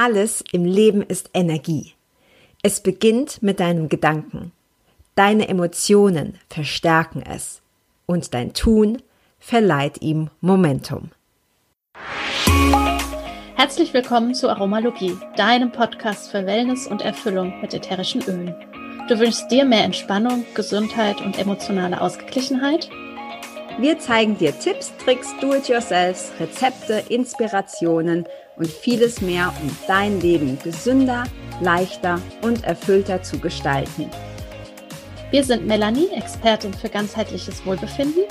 Alles im Leben ist Energie. Es beginnt mit deinen Gedanken. Deine Emotionen verstärken es und dein Tun verleiht ihm Momentum. Herzlich willkommen zu Aromalogie, deinem Podcast für Wellness und Erfüllung mit ätherischen Ölen. Du wünschst dir mehr Entspannung, Gesundheit und emotionale Ausgeglichenheit? Wir zeigen dir Tipps, Tricks, Do-it-yourselfs, Rezepte, Inspirationen und vieles mehr, um dein Leben gesünder, leichter und erfüllter zu gestalten. Wir sind Melanie, Expertin für ganzheitliches Wohlbefinden.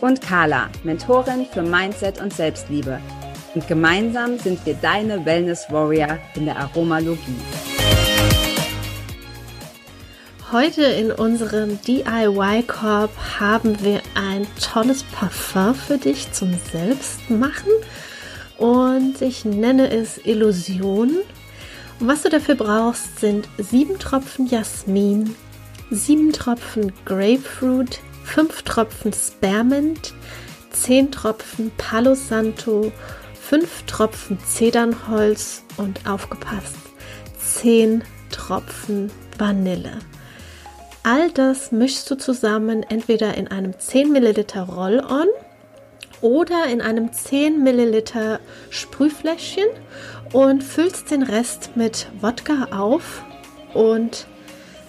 Und Carla, Mentorin für Mindset und Selbstliebe. Und gemeinsam sind wir deine Wellness Warrior in der Aromalogie. Heute in unserem DIY-Korb haben wir ein tolles Parfum für dich zum Selbstmachen und ich nenne es Illusion. Und was du dafür brauchst, sind sieben Tropfen Jasmin, sieben Tropfen Grapefruit, fünf Tropfen Spearmint, zehn Tropfen Palo Santo, fünf Tropfen Zedernholz und aufgepasst, zehn Tropfen Vanille. All das mischst du zusammen entweder in einem 10 Milliliter Roll-On oder in einem 10 Milliliter Sprühfläschchen und füllst den Rest mit Wodka auf und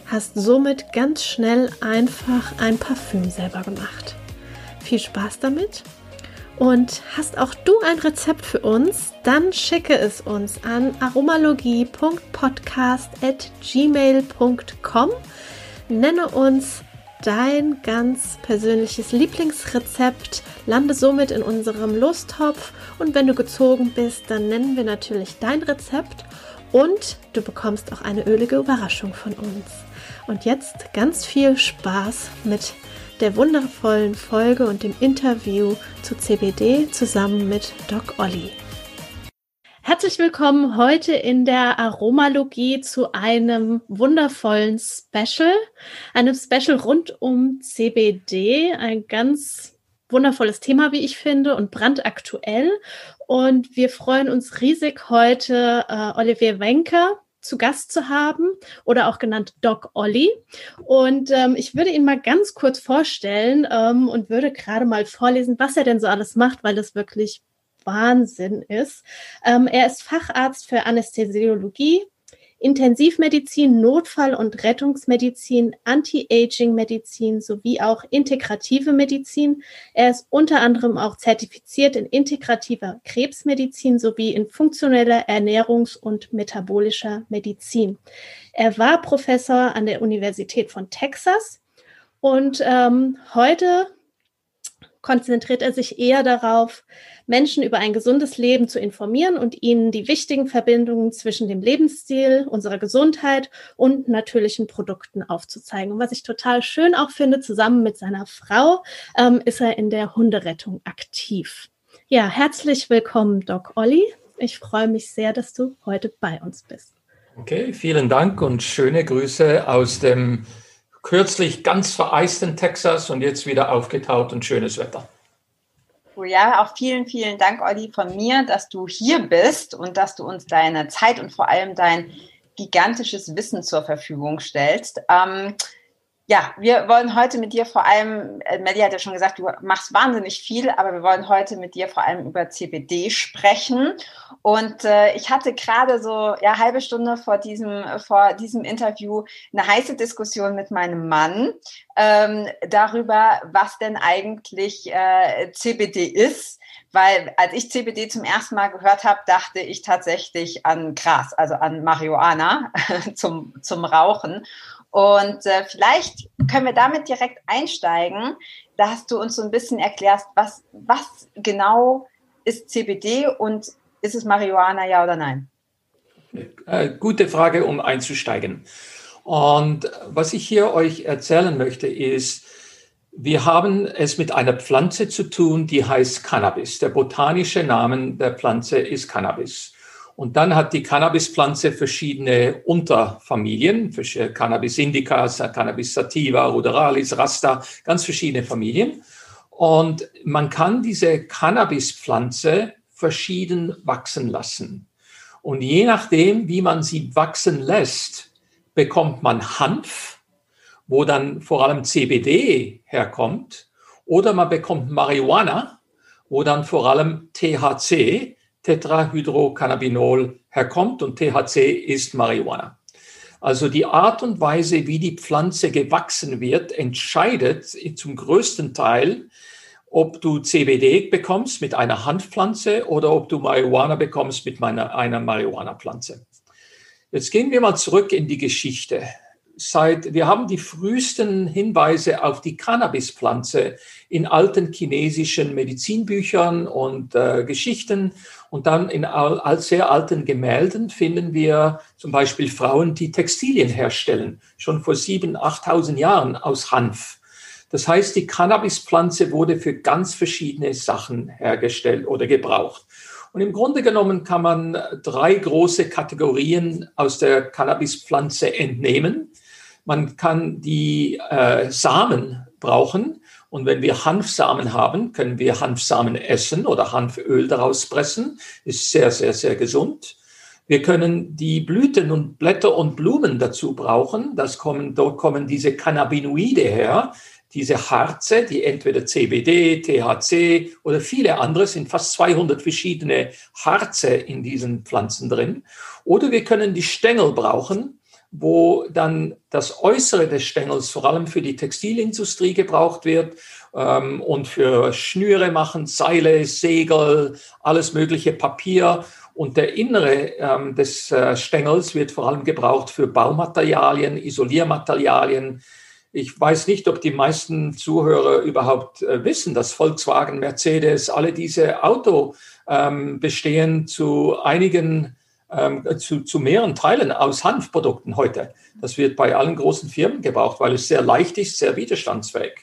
hast somit ganz schnell einfach ein Parfüm selber gemacht. Viel Spaß damit! Und hast auch du ein Rezept für uns? Dann schicke es uns an aromalogie.podcast.gmail.com Nenne uns dein ganz persönliches Lieblingsrezept, lande somit in unserem Lostopf und wenn du gezogen bist, dann nennen wir natürlich dein Rezept und du bekommst auch eine ölige Überraschung von uns. Und jetzt ganz viel Spaß mit der wundervollen Folge und dem Interview zu CBD zusammen mit Doc Olli. Herzlich willkommen heute in der Aromalogie zu einem wundervollen Special, einem Special rund um CBD, ein ganz wundervolles Thema, wie ich finde, und brandaktuell. Und wir freuen uns riesig, heute äh, Olivier Wenker zu Gast zu haben oder auch genannt Doc Olli. Und ähm, ich würde ihn mal ganz kurz vorstellen ähm, und würde gerade mal vorlesen, was er denn so alles macht, weil das wirklich Wahnsinn ist. Ähm, er ist Facharzt für Anästhesiologie, Intensivmedizin, Notfall- und Rettungsmedizin, Anti-Aging-Medizin sowie auch integrative Medizin. Er ist unter anderem auch zertifiziert in integrativer Krebsmedizin sowie in funktioneller Ernährungs- und metabolischer Medizin. Er war Professor an der Universität von Texas und ähm, heute konzentriert er sich eher darauf, Menschen über ein gesundes Leben zu informieren und ihnen die wichtigen Verbindungen zwischen dem Lebensstil, unserer Gesundheit und natürlichen Produkten aufzuzeigen. Und was ich total schön auch finde, zusammen mit seiner Frau ähm, ist er in der Hunderettung aktiv. Ja, herzlich willkommen, Doc Olli. Ich freue mich sehr, dass du heute bei uns bist. Okay, vielen Dank und schöne Grüße aus dem kürzlich ganz vereisten Texas und jetzt wieder aufgetaut und schönes Wetter. Ja, auch vielen, vielen Dank, Olli, von mir, dass du hier bist und dass du uns deine Zeit und vor allem dein gigantisches Wissen zur Verfügung stellst. Ähm, ja, wir wollen heute mit dir vor allem, äh, Melly hat ja schon gesagt, du machst wahnsinnig viel, aber wir wollen heute mit dir vor allem über CBD sprechen. Und äh, ich hatte gerade so ja halbe Stunde vor diesem vor diesem Interview eine heiße Diskussion mit meinem Mann ähm, darüber, was denn eigentlich äh, CBD ist. Weil als ich CBD zum ersten Mal gehört habe, dachte ich tatsächlich an Gras, also an Marihuana zum, zum Rauchen. Und äh, vielleicht können wir damit direkt einsteigen, dass du uns so ein bisschen erklärst, was, was genau ist CBD und ist es Marihuana, ja oder nein? Äh, gute Frage, um einzusteigen. Und was ich hier euch erzählen möchte, ist, wir haben es mit einer Pflanze zu tun, die heißt Cannabis. Der botanische Name der Pflanze ist Cannabis. Und dann hat die Cannabispflanze verschiedene Unterfamilien, Cannabis indica, Cannabis sativa, ruderalis, rasta, ganz verschiedene Familien. Und man kann diese Cannabispflanze verschieden wachsen lassen. Und je nachdem, wie man sie wachsen lässt, bekommt man Hanf, wo dann vor allem CBD herkommt, oder man bekommt Marihuana, wo dann vor allem THC, Tetrahydrocannabinol, herkommt und THC ist Marihuana. Also die Art und Weise, wie die Pflanze gewachsen wird, entscheidet zum größten Teil, ob du CBD bekommst mit einer Hanfpflanze oder ob du Marihuana bekommst mit meiner, einer Marihuana-Pflanze. Jetzt gehen wir mal zurück in die Geschichte seit, wir haben die frühesten Hinweise auf die Cannabispflanze in alten chinesischen Medizinbüchern und äh, Geschichten. Und dann in all, sehr alten Gemälden finden wir zum Beispiel Frauen, die Textilien herstellen, schon vor sieben, 8.000 Jahren aus Hanf. Das heißt, die Cannabispflanze wurde für ganz verschiedene Sachen hergestellt oder gebraucht. Und im Grunde genommen kann man drei große Kategorien aus der Cannabispflanze entnehmen. Man kann die äh, Samen brauchen. Und wenn wir Hanfsamen haben, können wir Hanfsamen essen oder Hanföl daraus pressen. Ist sehr, sehr, sehr gesund. Wir können die Blüten und Blätter und Blumen dazu brauchen. Das kommen, dort kommen diese Cannabinoide her, diese Harze, die entweder CBD, THC oder viele andere, sind fast 200 verschiedene Harze in diesen Pflanzen drin. Oder wir können die Stängel brauchen wo dann das Äußere des Stängels vor allem für die Textilindustrie gebraucht wird ähm, und für Schnüre machen, Seile, Segel, alles mögliche Papier. Und der Innere ähm, des äh, Stängels wird vor allem gebraucht für Baumaterialien, Isoliermaterialien. Ich weiß nicht, ob die meisten Zuhörer überhaupt äh, wissen, dass Volkswagen, Mercedes, alle diese Auto ähm, bestehen zu einigen ähm, zu, zu mehreren Teilen aus Hanfprodukten heute. Das wird bei allen großen Firmen gebraucht, weil es sehr leicht ist, sehr widerstandsfähig.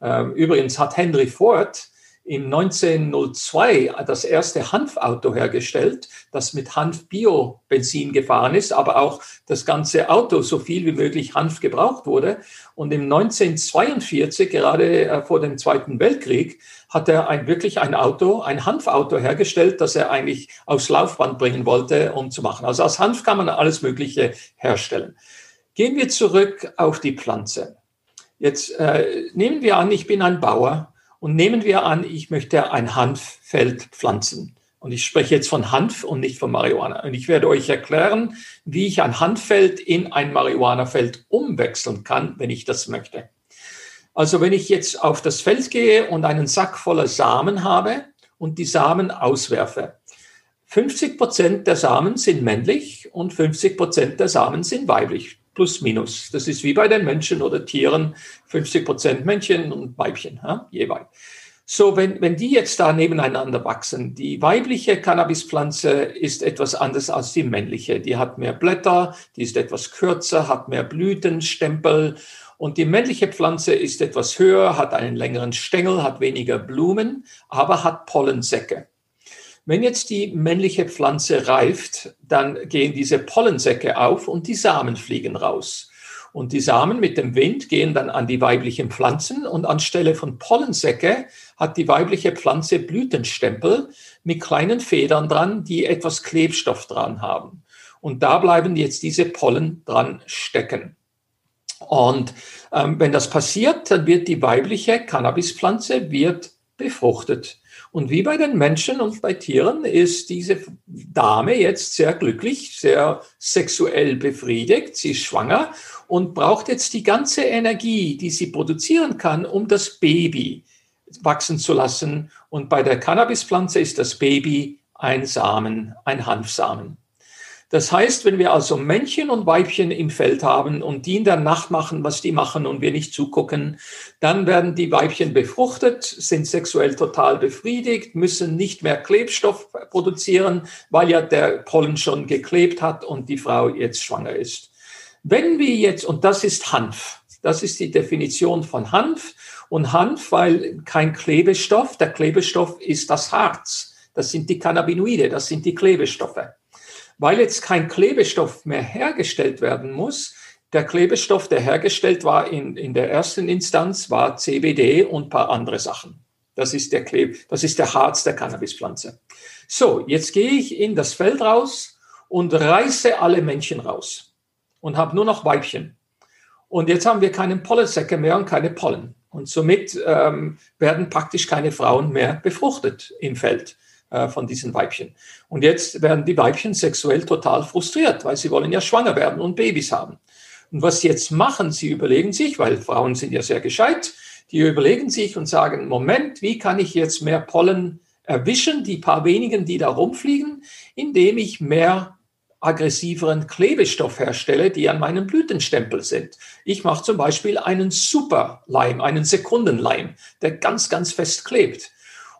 Ähm, übrigens hat Henry Ford im 1902 das erste Hanfauto hergestellt, das mit Hanf-Bio-Benzin gefahren ist, aber auch das ganze Auto so viel wie möglich Hanf gebraucht wurde. Und im 1942, gerade äh, vor dem Zweiten Weltkrieg, hat er ein, wirklich ein Auto, ein Hanfauto hergestellt, das er eigentlich aufs Laufband bringen wollte, um zu machen. Also aus Hanf kann man alles Mögliche herstellen. Gehen wir zurück auf die Pflanze. Jetzt äh, nehmen wir an, ich bin ein Bauer und nehmen wir an, ich möchte ein Hanffeld pflanzen. Und ich spreche jetzt von Hanf und nicht von Marihuana. Und ich werde euch erklären, wie ich ein Hanffeld in ein Marihuanafeld umwechseln kann, wenn ich das möchte. Also wenn ich jetzt auf das Feld gehe und einen Sack voller Samen habe und die Samen auswerfe. 50 Prozent der Samen sind männlich und 50 Prozent der Samen sind weiblich plus minus. Das ist wie bei den Menschen oder Tieren, 50 Prozent Männchen und Weibchen ja, jeweils. So, wenn, wenn die jetzt da nebeneinander wachsen, die weibliche Cannabispflanze ist etwas anders als die männliche. Die hat mehr Blätter, die ist etwas kürzer, hat mehr Blütenstempel. Und die männliche Pflanze ist etwas höher, hat einen längeren Stängel, hat weniger Blumen, aber hat Pollensäcke. Wenn jetzt die männliche Pflanze reift, dann gehen diese Pollensäcke auf und die Samen fliegen raus. Und die Samen mit dem Wind gehen dann an die weiblichen Pflanzen und anstelle von Pollensäcke hat die weibliche Pflanze Blütenstempel mit kleinen Federn dran, die etwas Klebstoff dran haben. Und da bleiben jetzt diese Pollen dran stecken. Und ähm, wenn das passiert, dann wird die weibliche Cannabispflanze wird befruchtet. Und wie bei den Menschen und bei Tieren ist diese Dame jetzt sehr glücklich, sehr sexuell befriedigt. Sie ist schwanger und braucht jetzt die ganze Energie, die sie produzieren kann, um das Baby wachsen zu lassen. Und bei der Cannabispflanze ist das Baby ein Samen, ein Hanfsamen. Das heißt, wenn wir also Männchen und Weibchen im Feld haben und die in der Nacht machen, was die machen und wir nicht zugucken, dann werden die Weibchen befruchtet, sind sexuell total befriedigt, müssen nicht mehr Klebstoff produzieren, weil ja der Pollen schon geklebt hat und die Frau jetzt schwanger ist. Wenn wir jetzt, und das ist Hanf, das ist die Definition von Hanf und Hanf, weil kein Klebestoff, der Klebestoff ist das Harz, das sind die Cannabinoide, das sind die Klebestoffe weil jetzt kein Klebestoff mehr hergestellt werden muss. Der Klebestoff, der hergestellt war in, in der ersten Instanz, war CBD und paar andere Sachen. Das ist der Kleb, das ist der Harz der Cannabispflanze. So, jetzt gehe ich in das Feld raus und reiße alle Männchen raus und habe nur noch Weibchen. Und jetzt haben wir keine Pollensäcke mehr und keine Pollen. Und somit ähm, werden praktisch keine Frauen mehr befruchtet im Feld äh, von diesen Weibchen. Und jetzt werden die Weibchen sexuell total frustriert, weil sie wollen ja schwanger werden und Babys haben. Und was jetzt machen, sie überlegen sich, weil Frauen sind ja sehr gescheit, die überlegen sich und sagen, Moment, wie kann ich jetzt mehr Pollen erwischen, die paar wenigen, die da rumfliegen, indem ich mehr aggressiveren Klebestoff herstelle, die an meinem Blütenstempel sind. Ich mache zum Beispiel einen Superleim, einen Sekundenleim, der ganz, ganz fest klebt.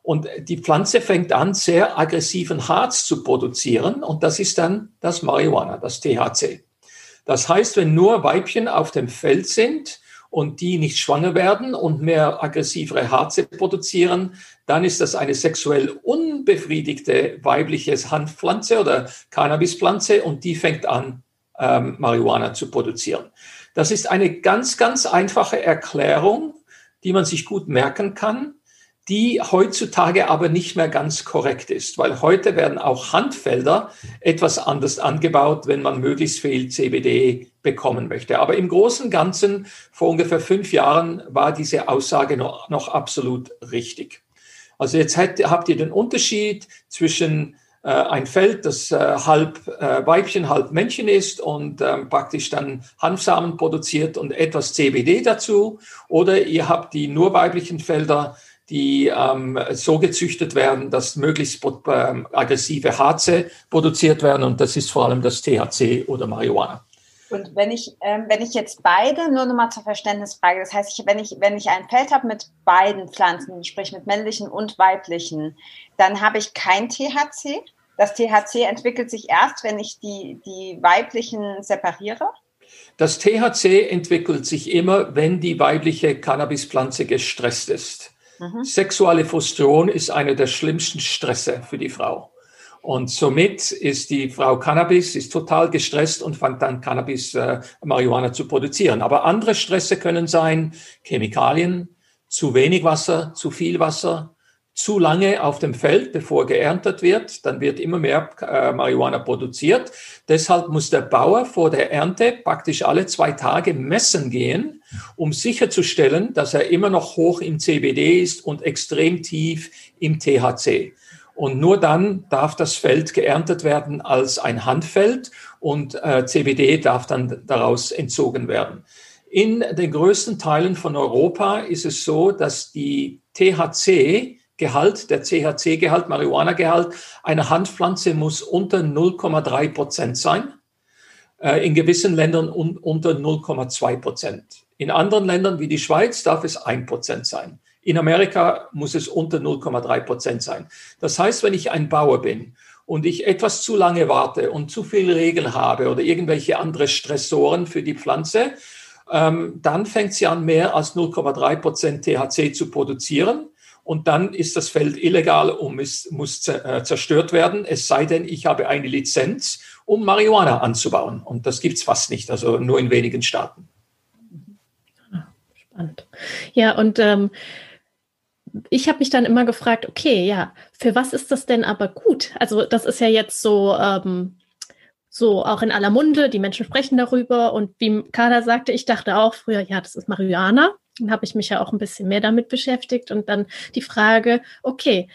Und die Pflanze fängt an, sehr aggressiven Harz zu produzieren und das ist dann das Marihuana, das THC. Das heißt, wenn nur Weibchen auf dem Feld sind, und die nicht schwanger werden und mehr aggressivere Harze produzieren, dann ist das eine sexuell unbefriedigte weibliche Hanfpflanze oder Cannabispflanze und die fängt an, ähm, Marihuana zu produzieren. Das ist eine ganz, ganz einfache Erklärung, die man sich gut merken kann die heutzutage aber nicht mehr ganz korrekt ist, weil heute werden auch Handfelder etwas anders angebaut, wenn man möglichst viel CBD bekommen möchte. Aber im Großen und Ganzen vor ungefähr fünf Jahren war diese Aussage noch, noch absolut richtig. Also jetzt habt ihr den Unterschied zwischen äh, ein Feld, das äh, halb äh, Weibchen, halb Männchen ist und ähm, praktisch dann Hanfsamen produziert und etwas CBD dazu. Oder ihr habt die nur weiblichen Felder, die ähm, so gezüchtet werden, dass möglichst ähm, aggressive Harze produziert werden und das ist vor allem das THC oder Marihuana. Und wenn ich, ähm, wenn ich jetzt beide, nur nochmal zur Verständnisfrage, das heißt, ich, wenn, ich, wenn ich ein Feld habe mit beiden Pflanzen, sprich mit männlichen und weiblichen, dann habe ich kein THC. Das THC entwickelt sich erst, wenn ich die, die weiblichen separiere. Das THC entwickelt sich immer, wenn die weibliche Cannabispflanze gestresst ist. Mhm. Sexuelle Frustration ist einer der schlimmsten Stresse für die Frau. Und somit ist die Frau Cannabis, ist total gestresst und fängt dann Cannabis, äh, Marihuana zu produzieren. Aber andere Stresse können sein Chemikalien, zu wenig Wasser, zu viel Wasser, zu lange auf dem Feld, bevor geerntet wird, dann wird immer mehr äh, Marihuana produziert. Deshalb muss der Bauer vor der Ernte praktisch alle zwei Tage messen gehen, um sicherzustellen, dass er immer noch hoch im CBD ist und extrem tief im THC. Und nur dann darf das Feld geerntet werden als ein Handfeld und äh, CBD darf dann daraus entzogen werden. In den größten Teilen von Europa ist es so, dass die THC Gehalt, der CHC-Gehalt, Marihuana-Gehalt einer Hanfpflanze muss unter 0,3 Prozent sein. Äh, in gewissen Ländern unter 0,2 Prozent. In anderen Ländern wie die Schweiz darf es 1 Prozent sein. In Amerika muss es unter 0,3 Prozent sein. Das heißt, wenn ich ein Bauer bin und ich etwas zu lange warte und zu viele Regeln habe oder irgendwelche andere Stressoren für die Pflanze, ähm, dann fängt sie an, mehr als 0,3 Prozent THC zu produzieren und dann ist das Feld illegal und muss, muss äh, zerstört werden, es sei denn, ich habe eine Lizenz, um Marihuana anzubauen. Und das gibt es fast nicht, also nur in wenigen Staaten. Spannend. Ja, und ähm, ich habe mich dann immer gefragt, okay, ja, für was ist das denn aber gut? Also das ist ja jetzt so, ähm, so auch in aller Munde, die Menschen sprechen darüber und wie Carla sagte, ich dachte auch früher, ja, das ist Marihuana, dann habe ich mich ja auch ein bisschen mehr damit beschäftigt und dann die Frage, okay,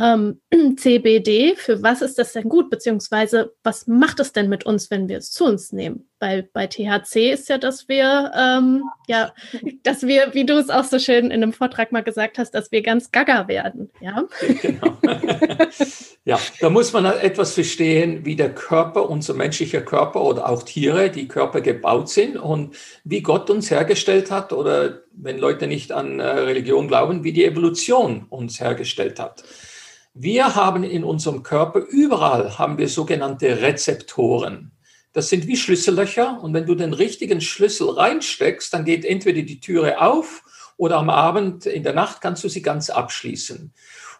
ähm, CBD, für was ist das denn gut, beziehungsweise was macht es denn mit uns, wenn wir es zu uns nehmen? Weil bei THC ist ja, dass wir, ähm, ja, dass wir, wie du es auch so schön in einem Vortrag mal gesagt hast, dass wir ganz gaga werden, ja. Genau. ja, da muss man halt etwas verstehen, wie der Körper, unser menschlicher Körper oder auch Tiere, die Körper gebaut sind und wie Gott uns hergestellt hat oder wenn Leute nicht an äh, Religion glauben, wie die Evolution uns hergestellt hat. Wir haben in unserem Körper, überall haben wir sogenannte Rezeptoren. Das sind wie Schlüssellöcher und wenn du den richtigen Schlüssel reinsteckst, dann geht entweder die Türe auf oder am Abend, in der Nacht kannst du sie ganz abschließen.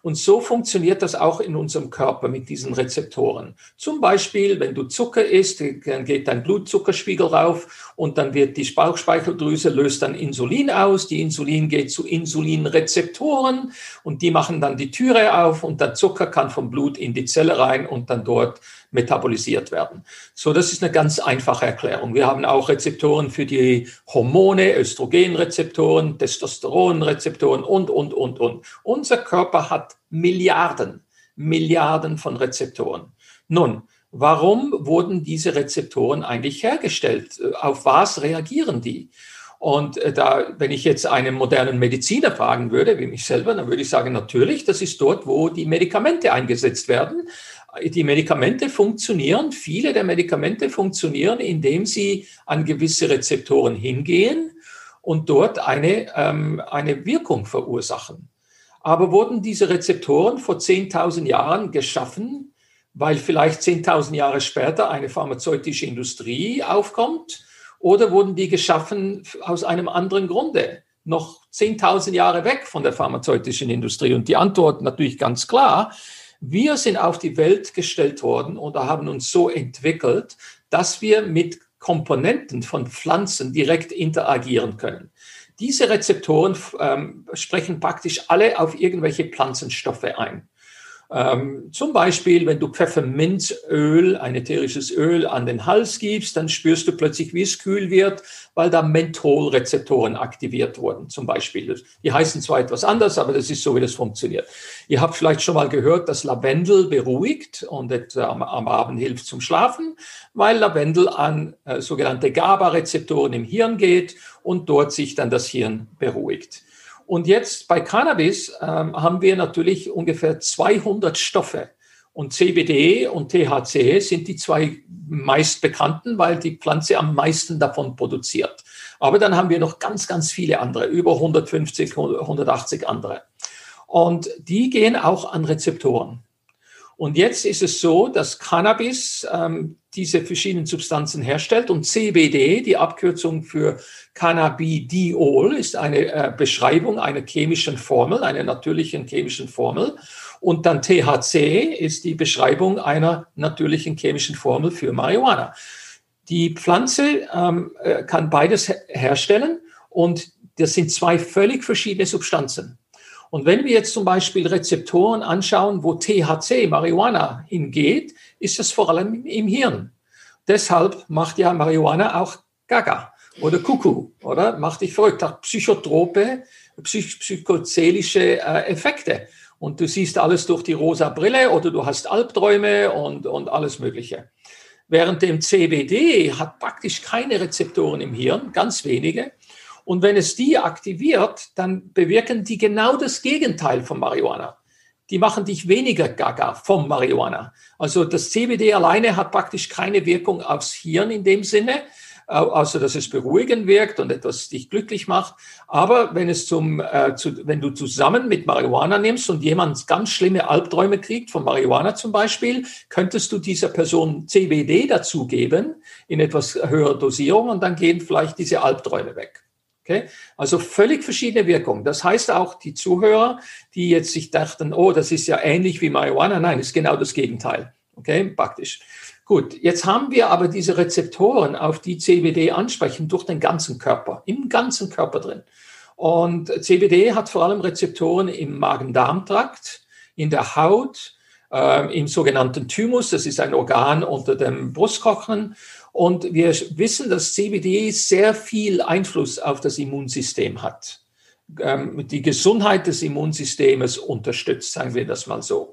Und so funktioniert das auch in unserem Körper mit diesen Rezeptoren. Zum Beispiel, wenn du Zucker isst, dann geht dein Blutzuckerspiegel rauf und dann wird die Bauchspeicheldrüse löst dann Insulin aus. Die Insulin geht zu Insulinrezeptoren und die machen dann die Türe auf und der Zucker kann vom Blut in die Zelle rein und dann dort metabolisiert werden. So, das ist eine ganz einfache Erklärung. Wir haben auch Rezeptoren für die Hormone, Östrogenrezeptoren, Testosteronrezeptoren und, und, und, und. Unser Körper hat Milliarden, Milliarden von Rezeptoren. Nun, warum wurden diese Rezeptoren eigentlich hergestellt? Auf was reagieren die? Und äh, da, wenn ich jetzt einen modernen Mediziner fragen würde, wie mich selber, dann würde ich sagen, natürlich, das ist dort, wo die Medikamente eingesetzt werden. Die Medikamente funktionieren, viele der Medikamente funktionieren, indem sie an gewisse Rezeptoren hingehen und dort eine, ähm, eine Wirkung verursachen. Aber wurden diese Rezeptoren vor 10.000 Jahren geschaffen, weil vielleicht 10.000 Jahre später eine pharmazeutische Industrie aufkommt? Oder wurden die geschaffen aus einem anderen Grunde, noch 10.000 Jahre weg von der pharmazeutischen Industrie? Und die Antwort natürlich ganz klar, wir sind auf die Welt gestellt worden und haben uns so entwickelt, dass wir mit Komponenten von Pflanzen direkt interagieren können. Diese Rezeptoren ähm, sprechen praktisch alle auf irgendwelche Pflanzenstoffe ein. Ähm, zum Beispiel, wenn du Pfefferminzöl, ein ätherisches Öl an den Hals gibst, dann spürst du plötzlich, wie es kühl wird, weil da Mentholrezeptoren aktiviert wurden, zum Beispiel. Die heißen zwar etwas anders, aber das ist so, wie das funktioniert. Ihr habt vielleicht schon mal gehört, dass Lavendel beruhigt und am, am Abend hilft zum Schlafen, weil Lavendel an äh, sogenannte GABA-Rezeptoren im Hirn geht und dort sich dann das Hirn beruhigt. Und jetzt bei Cannabis ähm, haben wir natürlich ungefähr 200 Stoffe. Und CBD und THC sind die zwei meist bekannten, weil die Pflanze am meisten davon produziert. Aber dann haben wir noch ganz, ganz viele andere, über 150, 180 andere. Und die gehen auch an Rezeptoren. Und jetzt ist es so, dass Cannabis ähm, diese verschiedenen Substanzen herstellt und CBD, die Abkürzung für Cannabidiol, ist eine äh, Beschreibung einer chemischen Formel, einer natürlichen chemischen Formel. Und dann THC ist die Beschreibung einer natürlichen chemischen Formel für Marihuana. Die Pflanze ähm, äh, kann beides herstellen und das sind zwei völlig verschiedene Substanzen. Und wenn wir jetzt zum Beispiel Rezeptoren anschauen, wo THC, Marihuana, hingeht, ist das vor allem im Hirn. Deshalb macht ja Marihuana auch Gaga oder Kuckuck, oder? Macht dich verrückt, hat psychotrope, psych psychozelische äh, Effekte. Und du siehst alles durch die rosa Brille oder du hast Albträume und, und alles Mögliche. Während dem CBD hat praktisch keine Rezeptoren im Hirn, ganz wenige. Und wenn es die aktiviert, dann bewirken die genau das Gegenteil von Marihuana. Die machen dich weniger gaga vom Marihuana. Also das CBD alleine hat praktisch keine Wirkung aufs Hirn in dem Sinne, außer dass es beruhigend wirkt und etwas dich glücklich macht. Aber wenn es zum, äh, zu, wenn du zusammen mit Marihuana nimmst und jemand ganz schlimme Albträume kriegt, von Marihuana zum Beispiel, könntest du dieser Person CBD dazugeben in etwas höherer Dosierung und dann gehen vielleicht diese Albträume weg. Okay? Also völlig verschiedene Wirkungen. Das heißt auch die Zuhörer, die jetzt sich dachten, oh, das ist ja ähnlich wie Marihuana. Nein, ist genau das Gegenteil. Okay, praktisch. Gut, jetzt haben wir aber diese Rezeptoren, auf die CBD ansprechen, durch den ganzen Körper, im ganzen Körper drin. Und CBD hat vor allem Rezeptoren im Magen-Darm-Trakt, in der Haut, äh, im sogenannten Thymus, das ist ein Organ unter dem Brustknochen und wir wissen, dass CBD sehr viel Einfluss auf das Immunsystem hat. Ähm, die Gesundheit des Immunsystems unterstützt, sagen wir das mal so.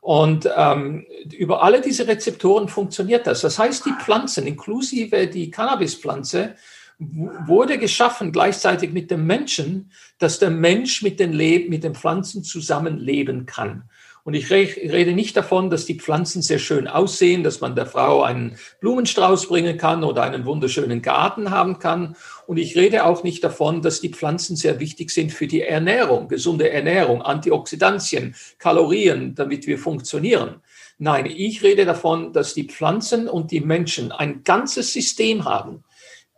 Und ähm, über alle diese Rezeptoren funktioniert das. Das heißt, die Pflanzen, inklusive die Cannabispflanze, wurde geschaffen gleichzeitig mit dem Menschen, dass der Mensch mit den, Le mit den Pflanzen zusammenleben kann. Und ich rede nicht davon, dass die Pflanzen sehr schön aussehen, dass man der Frau einen Blumenstrauß bringen kann oder einen wunderschönen Garten haben kann. Und ich rede auch nicht davon, dass die Pflanzen sehr wichtig sind für die Ernährung, gesunde Ernährung, Antioxidantien, Kalorien, damit wir funktionieren. Nein, ich rede davon, dass die Pflanzen und die Menschen ein ganzes System haben,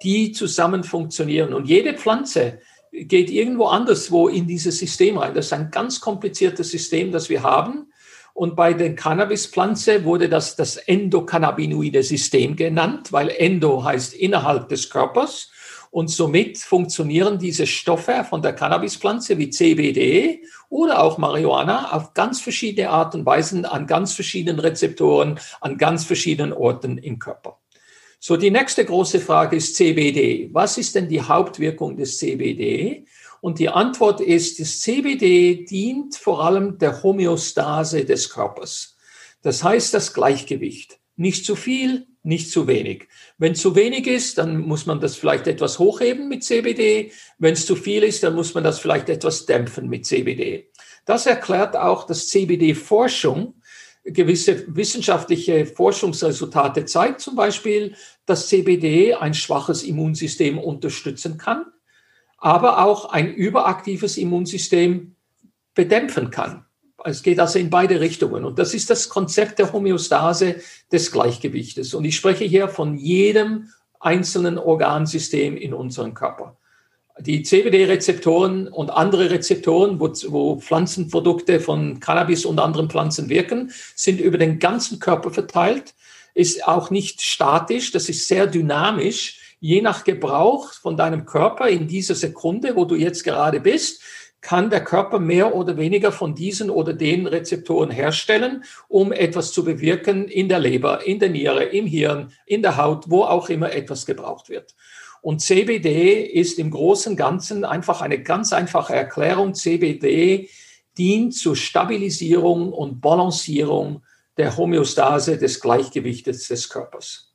die zusammen funktionieren. Und jede Pflanze geht irgendwo anderswo in dieses System rein. Das ist ein ganz kompliziertes System, das wir haben. Und bei den Cannabispflanze wurde das das endokannabinoide System genannt, weil Endo heißt innerhalb des Körpers Und somit funktionieren diese Stoffe von der Cannabispflanze wie CBD oder auch Marihuana auf ganz verschiedene Art und Weisen an ganz verschiedenen Rezeptoren, an ganz verschiedenen Orten im Körper. So, die nächste große Frage ist CBD. Was ist denn die Hauptwirkung des CBD? Und die Antwort ist, das CBD dient vor allem der Homöostase des Körpers. Das heißt das Gleichgewicht. Nicht zu viel, nicht zu wenig. Wenn zu wenig ist, dann muss man das vielleicht etwas hochheben mit CBD. Wenn es zu viel ist, dann muss man das vielleicht etwas dämpfen mit CBD. Das erklärt auch, dass CBD-Forschung gewisse wissenschaftliche Forschungsresultate zeigt, zum Beispiel, dass CBD ein schwaches Immunsystem unterstützen kann, aber auch ein überaktives Immunsystem bedämpfen kann. Es geht also in beide Richtungen. Und das ist das Konzept der Homöostase des Gleichgewichtes. Und ich spreche hier von jedem einzelnen Organsystem in unserem Körper. Die CBD-Rezeptoren und andere Rezeptoren, wo, wo, Pflanzenprodukte von Cannabis und anderen Pflanzen wirken, sind über den ganzen Körper verteilt, ist auch nicht statisch, das ist sehr dynamisch. Je nach Gebrauch von deinem Körper in dieser Sekunde, wo du jetzt gerade bist, kann der Körper mehr oder weniger von diesen oder den Rezeptoren herstellen, um etwas zu bewirken in der Leber, in der Niere, im Hirn, in der Haut, wo auch immer etwas gebraucht wird. Und CBD ist im Großen und Ganzen einfach eine ganz einfache Erklärung. CBD dient zur Stabilisierung und Balancierung der Homöostase des Gleichgewichtes des Körpers.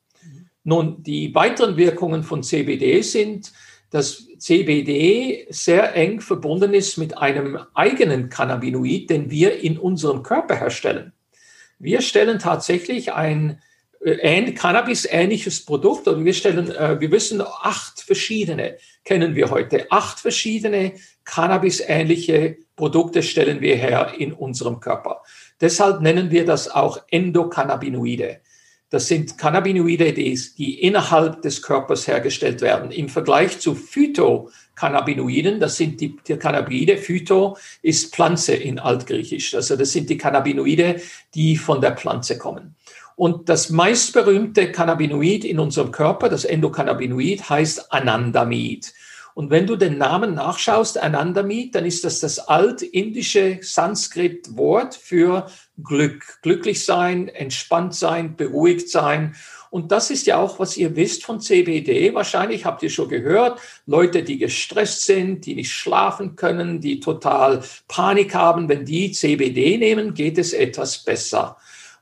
Nun, die weiteren Wirkungen von CBD sind, dass CBD sehr eng verbunden ist mit einem eigenen Cannabinoid, den wir in unserem Körper herstellen. Wir stellen tatsächlich ein äh, Cannabis-ähnliches Produkt und wir stellen, äh, wir wissen, acht verschiedene kennen wir heute. Acht verschiedene Cannabis-ähnliche Produkte stellen wir her in unserem Körper. Deshalb nennen wir das auch Endokannabinoide. Das sind Cannabinoide, die, die innerhalb des Körpers hergestellt werden. Im Vergleich zu Phytocannabinoiden, das sind die, die Cannabinoide, Phyto ist Pflanze in Altgriechisch. Also das sind die Cannabinoide, die von der Pflanze kommen. Und das meistberühmte Cannabinoid in unserem Körper, das Endokannabinoid, heißt Anandamid. Und wenn du den Namen nachschaust, Anandamid, dann ist das das altindische Sanskrit-Wort für Glück. Glücklich sein, entspannt sein, beruhigt sein. Und das ist ja auch, was ihr wisst von CBD. Wahrscheinlich habt ihr schon gehört, Leute, die gestresst sind, die nicht schlafen können, die total Panik haben, wenn die CBD nehmen, geht es etwas besser.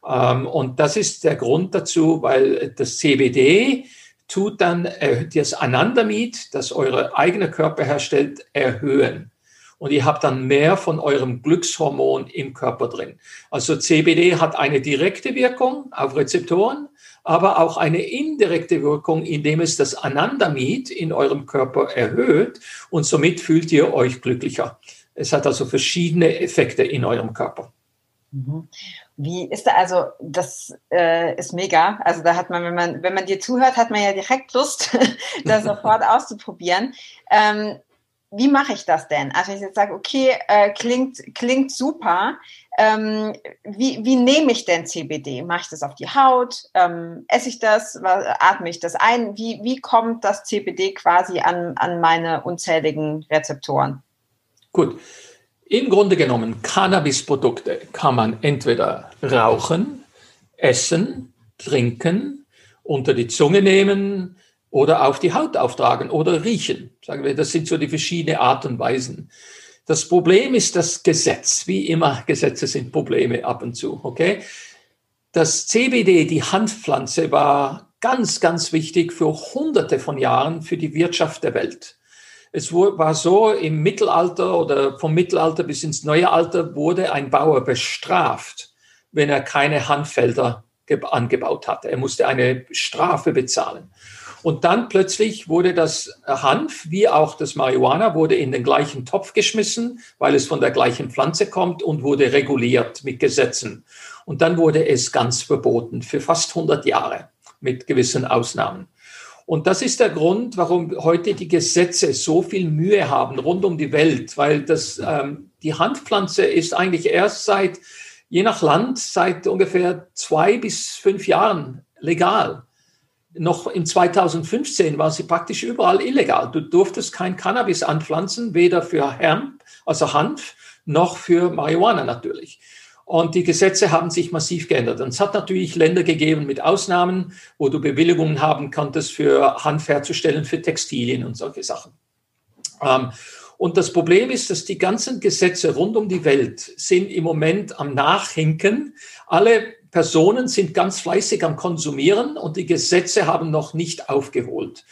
Ähm, und das ist der Grund dazu, weil das CBD tut dann das Anandamid, das eure eigene Körper herstellt, erhöhen. Und ihr habt dann mehr von eurem Glückshormon im Körper drin. Also CBD hat eine direkte Wirkung auf Rezeptoren, aber auch eine indirekte Wirkung, indem es das Anandamid in eurem Körper erhöht und somit fühlt ihr euch glücklicher. Es hat also verschiedene Effekte in eurem Körper. Mhm. Wie ist da also, das äh, ist mega. Also da hat man, wenn man, wenn man dir zuhört, hat man ja direkt Lust, das sofort auszuprobieren. Ähm, wie mache ich das denn? Also ich jetzt sage, okay, äh, klingt, klingt super. Ähm, wie, wie nehme ich denn CBD? Mache ich das auf die Haut? Ähm, esse ich das? Atme ich das ein? Wie, wie kommt das CBD quasi an, an meine unzähligen Rezeptoren? Gut. Im Grunde genommen, Cannabisprodukte kann man entweder rauchen, essen, trinken, unter die Zunge nehmen oder auf die Haut auftragen oder riechen. Sagen wir, das sind so die verschiedenen Art und Weisen. Das Problem ist das Gesetz. Wie immer, Gesetze sind Probleme ab und zu, okay? Das CBD, die Handpflanze, war ganz, ganz wichtig für hunderte von Jahren für die Wirtschaft der Welt. Es war so, im Mittelalter oder vom Mittelalter bis ins neue Alter wurde ein Bauer bestraft, wenn er keine Handfelder angebaut hatte. Er musste eine Strafe bezahlen. Und dann plötzlich wurde das Hanf wie auch das Marihuana wurde in den gleichen Topf geschmissen, weil es von der gleichen Pflanze kommt und wurde reguliert mit Gesetzen. Und dann wurde es ganz verboten für fast 100 Jahre mit gewissen Ausnahmen. Und das ist der Grund, warum heute die Gesetze so viel Mühe haben rund um die Welt, weil das, ähm, die Handpflanze ist eigentlich erst seit, je nach Land, seit ungefähr zwei bis fünf Jahren legal. noch in 2015 war sie praktisch überall illegal. Du durftest kein Cannabis anpflanzen, weder für Hemp, also Hanf, noch für Marihuana natürlich. Und die Gesetze haben sich massiv geändert. Und es hat natürlich Länder gegeben mit Ausnahmen, wo du Bewilligungen haben konntest, für Hanf herzustellen, für Textilien und solche Sachen. Ähm, und das Problem ist, dass die ganzen Gesetze rund um die Welt sind im Moment am Nachhinken. Alle Personen sind ganz fleißig am Konsumieren und die Gesetze haben noch nicht aufgeholt.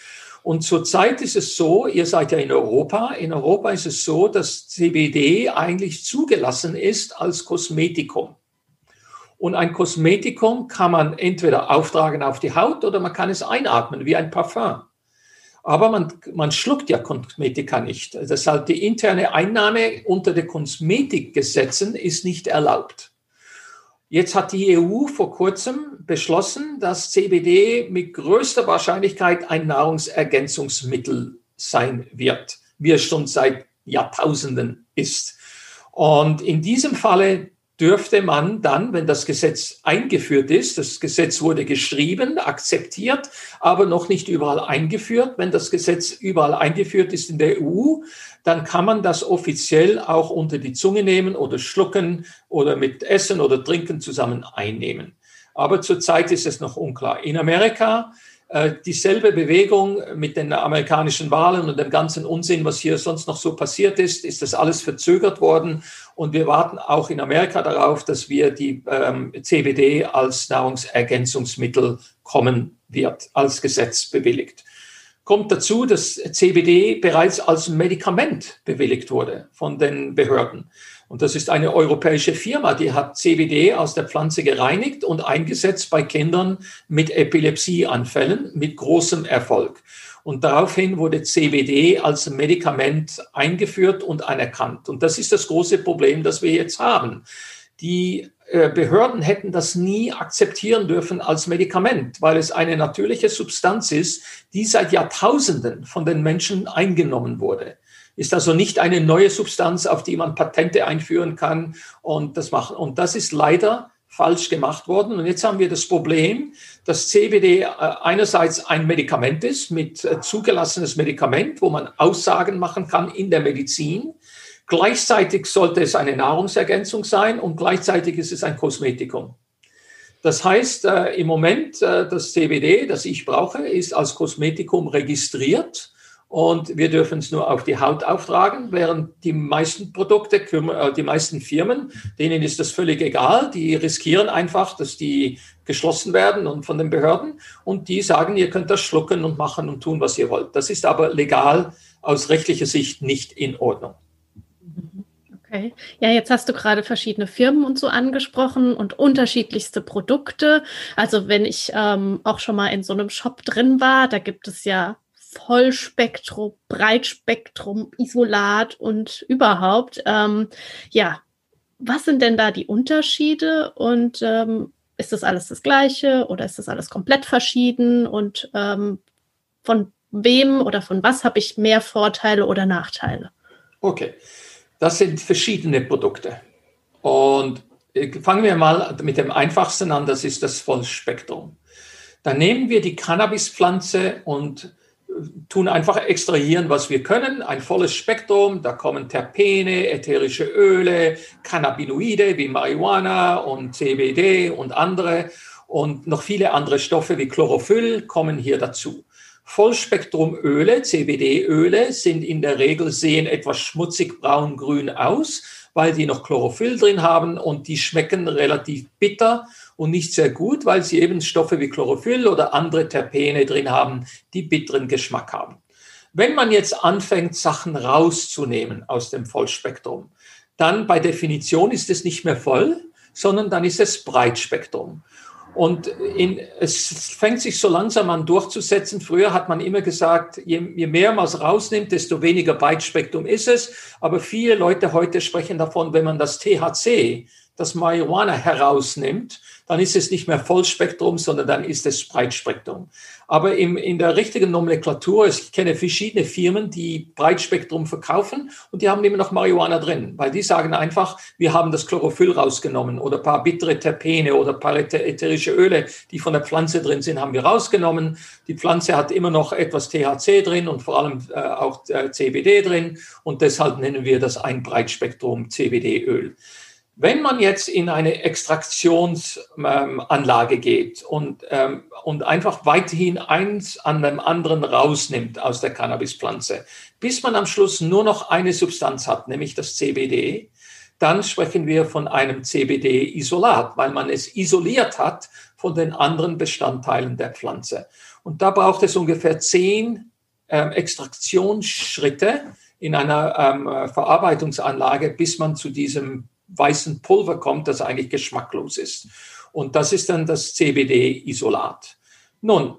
Und zurzeit ist es so, ihr seid ja in Europa, in Europa ist es so, dass CBD eigentlich zugelassen ist als Kosmetikum. Und ein Kosmetikum kann man entweder auftragen auf die Haut oder man kann es einatmen wie ein Parfum. Aber man, man schluckt ja Kosmetika nicht. Deshalb die interne Einnahme unter den Kosmetikgesetzen ist nicht erlaubt. Jetzt hat die EU vor kurzem beschlossen, dass CBD mit größter Wahrscheinlichkeit ein Nahrungsergänzungsmittel sein wird, wie es schon seit Jahrtausenden ist. Und in diesem Falle dürfte man dann, wenn das Gesetz eingeführt ist, das Gesetz wurde geschrieben, akzeptiert, aber noch nicht überall eingeführt. Wenn das Gesetz überall eingeführt ist in der EU, dann kann man das offiziell auch unter die Zunge nehmen oder schlucken oder mit Essen oder Trinken zusammen einnehmen. Aber zurzeit ist es noch unklar. In Amerika dieselbe Bewegung mit den amerikanischen Wahlen und dem ganzen Unsinn, was hier sonst noch so passiert ist, ist das alles verzögert worden. Und wir warten auch in Amerika darauf, dass wir die ähm, CBD als Nahrungsergänzungsmittel kommen wird, als Gesetz bewilligt. Kommt dazu, dass CBD bereits als Medikament bewilligt wurde von den Behörden. Und das ist eine europäische Firma, die hat CBD aus der Pflanze gereinigt und eingesetzt bei Kindern mit Epilepsieanfällen mit großem Erfolg. Und daraufhin wurde CBD als Medikament eingeführt und anerkannt. Und das ist das große Problem, das wir jetzt haben. Die äh, Behörden hätten das nie akzeptieren dürfen als Medikament, weil es eine natürliche Substanz ist, die seit Jahrtausenden von den Menschen eingenommen wurde ist also nicht eine neue Substanz, auf die man Patente einführen kann und das machen. Und das ist leider falsch gemacht worden. Und jetzt haben wir das Problem, dass CBD äh, einerseits ein Medikament ist, mit äh, zugelassenes Medikament, wo man Aussagen machen kann in der Medizin. Gleichzeitig sollte es eine Nahrungsergänzung sein und gleichzeitig ist es ein Kosmetikum. Das heißt, äh, im Moment, das CBD, das ich brauche, ist als Kosmetikum registriert und wir dürfen es nur auf die Haut auftragen, während die meisten Produkte, äh, die meisten Firmen, denen ist das völlig egal. Die riskieren einfach, dass die geschlossen werden und von den Behörden und die sagen, ihr könnt das schlucken und machen und tun, was ihr wollt. Das ist aber legal aus rechtlicher Sicht nicht in Ordnung. Okay. Ja, jetzt hast du gerade verschiedene Firmen und so angesprochen und unterschiedlichste Produkte. Also wenn ich ähm, auch schon mal in so einem Shop drin war, da gibt es ja Vollspektrum, Breitspektrum, Isolat und überhaupt. Ähm, ja, was sind denn da die Unterschiede und ähm, ist das alles das Gleiche oder ist das alles komplett verschieden und ähm, von wem oder von was habe ich mehr Vorteile oder Nachteile? Okay, das sind verschiedene Produkte und äh, fangen wir mal mit dem einfachsten an, das ist das Vollspektrum. Dann nehmen wir die Cannabispflanze und tun einfach extrahieren, was wir können. Ein volles Spektrum, da kommen Terpene, ätherische Öle, Cannabinoide wie Marihuana und CBD und andere und noch viele andere Stoffe wie Chlorophyll kommen hier dazu. Vollspektrumöle, CBD-Öle, sind in der Regel sehen etwas schmutzig braun-grün aus, weil die noch Chlorophyll drin haben und die schmecken relativ bitter und nicht sehr gut, weil sie eben Stoffe wie Chlorophyll oder andere Terpene drin haben, die bitteren Geschmack haben. Wenn man jetzt anfängt, Sachen rauszunehmen aus dem Vollspektrum, dann bei Definition ist es nicht mehr voll, sondern dann ist es Breitspektrum. Und in, es fängt sich so langsam an durchzusetzen. Früher hat man immer gesagt, je, je mehr man es rausnimmt, desto weniger Breitspektrum ist es. Aber viele Leute heute sprechen davon, wenn man das THC, das Marihuana herausnimmt, dann ist es nicht mehr Vollspektrum, sondern dann ist es Breitspektrum. Aber im, in der richtigen Nomenklatur, ich kenne verschiedene Firmen, die Breitspektrum verkaufen und die haben immer noch Marihuana drin, weil die sagen einfach, wir haben das Chlorophyll rausgenommen oder paar bittere Terpene oder paar ätherische Öle, die von der Pflanze drin sind, haben wir rausgenommen. Die Pflanze hat immer noch etwas THC drin und vor allem äh, auch äh, CBD drin und deshalb nennen wir das ein Breitspektrum CBD-Öl. Wenn man jetzt in eine Extraktionsanlage ähm, geht und, ähm, und einfach weiterhin eins an dem anderen rausnimmt aus der Cannabispflanze, bis man am Schluss nur noch eine Substanz hat, nämlich das CBD, dann sprechen wir von einem CBD-Isolat, weil man es isoliert hat von den anderen Bestandteilen der Pflanze. Und da braucht es ungefähr zehn ähm, Extraktionsschritte in einer ähm, Verarbeitungsanlage, bis man zu diesem weißen Pulver kommt, das eigentlich geschmacklos ist. Und das ist dann das CBD-Isolat. Nun,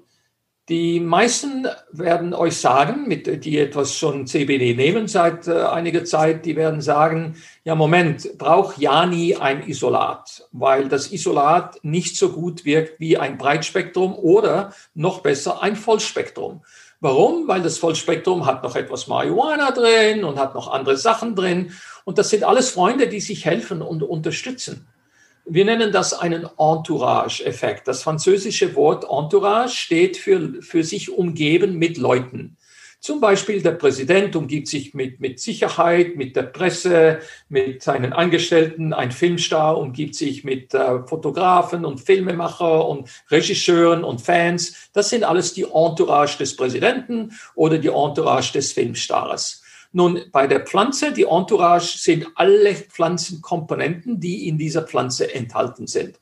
die meisten werden euch sagen, mit, die etwas schon CBD nehmen seit äh, einiger Zeit, die werden sagen, ja Moment, braucht ja nie ein Isolat, weil das Isolat nicht so gut wirkt wie ein Breitspektrum oder noch besser ein Vollspektrum. Warum? Weil das Vollspektrum hat noch etwas Marihuana drin und hat noch andere Sachen drin. Und das sind alles Freunde, die sich helfen und unterstützen. Wir nennen das einen Entourage-Effekt. Das französische Wort Entourage steht für, für sich umgeben mit Leuten. Zum Beispiel der Präsident umgibt sich mit, mit Sicherheit, mit der Presse, mit seinen Angestellten. Ein Filmstar umgibt sich mit äh, Fotografen und Filmemacher und Regisseuren und Fans. Das sind alles die Entourage des Präsidenten oder die Entourage des Filmstars. Nun, bei der Pflanze, die Entourage sind alle Pflanzenkomponenten, die in dieser Pflanze enthalten sind.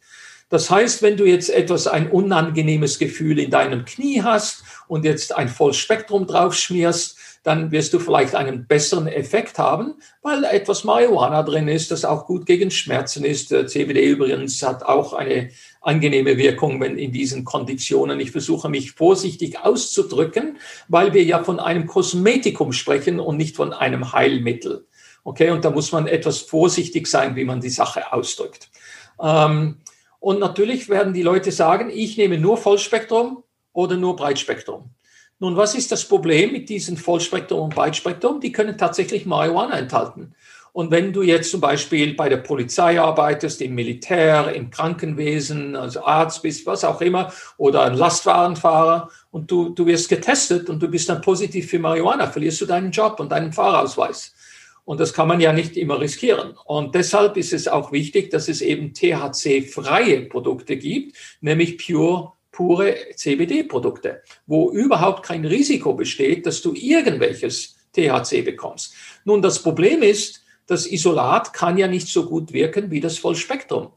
Das heißt, wenn du jetzt etwas, ein unangenehmes Gefühl in deinem Knie hast und jetzt ein Vollspektrum draufschmierst, dann wirst du vielleicht einen besseren Effekt haben, weil etwas Marihuana drin ist, das auch gut gegen Schmerzen ist. CBD übrigens hat auch eine angenehme Wirkung wenn in diesen Konditionen. Ich versuche mich vorsichtig auszudrücken, weil wir ja von einem Kosmetikum sprechen und nicht von einem Heilmittel. Okay, und da muss man etwas vorsichtig sein, wie man die Sache ausdrückt. Ähm, und natürlich werden die Leute sagen, ich nehme nur Vollspektrum oder nur Breitspektrum. Nun, was ist das Problem mit diesen Vollspektrum und Breitspektrum? Die können tatsächlich Marihuana enthalten. Und wenn du jetzt zum Beispiel bei der Polizei arbeitest, im Militär, im Krankenwesen, also Arzt bist, was auch immer, oder ein Lastwagenfahrer und du, du wirst getestet und du bist dann positiv für Marihuana, verlierst du deinen Job und deinen Fahrausweis. Und das kann man ja nicht immer riskieren. Und deshalb ist es auch wichtig, dass es eben THC-freie Produkte gibt, nämlich pure pure CBD-Produkte, wo überhaupt kein Risiko besteht, dass du irgendwelches THC bekommst. Nun, das Problem ist, das Isolat kann ja nicht so gut wirken wie das Vollspektrum.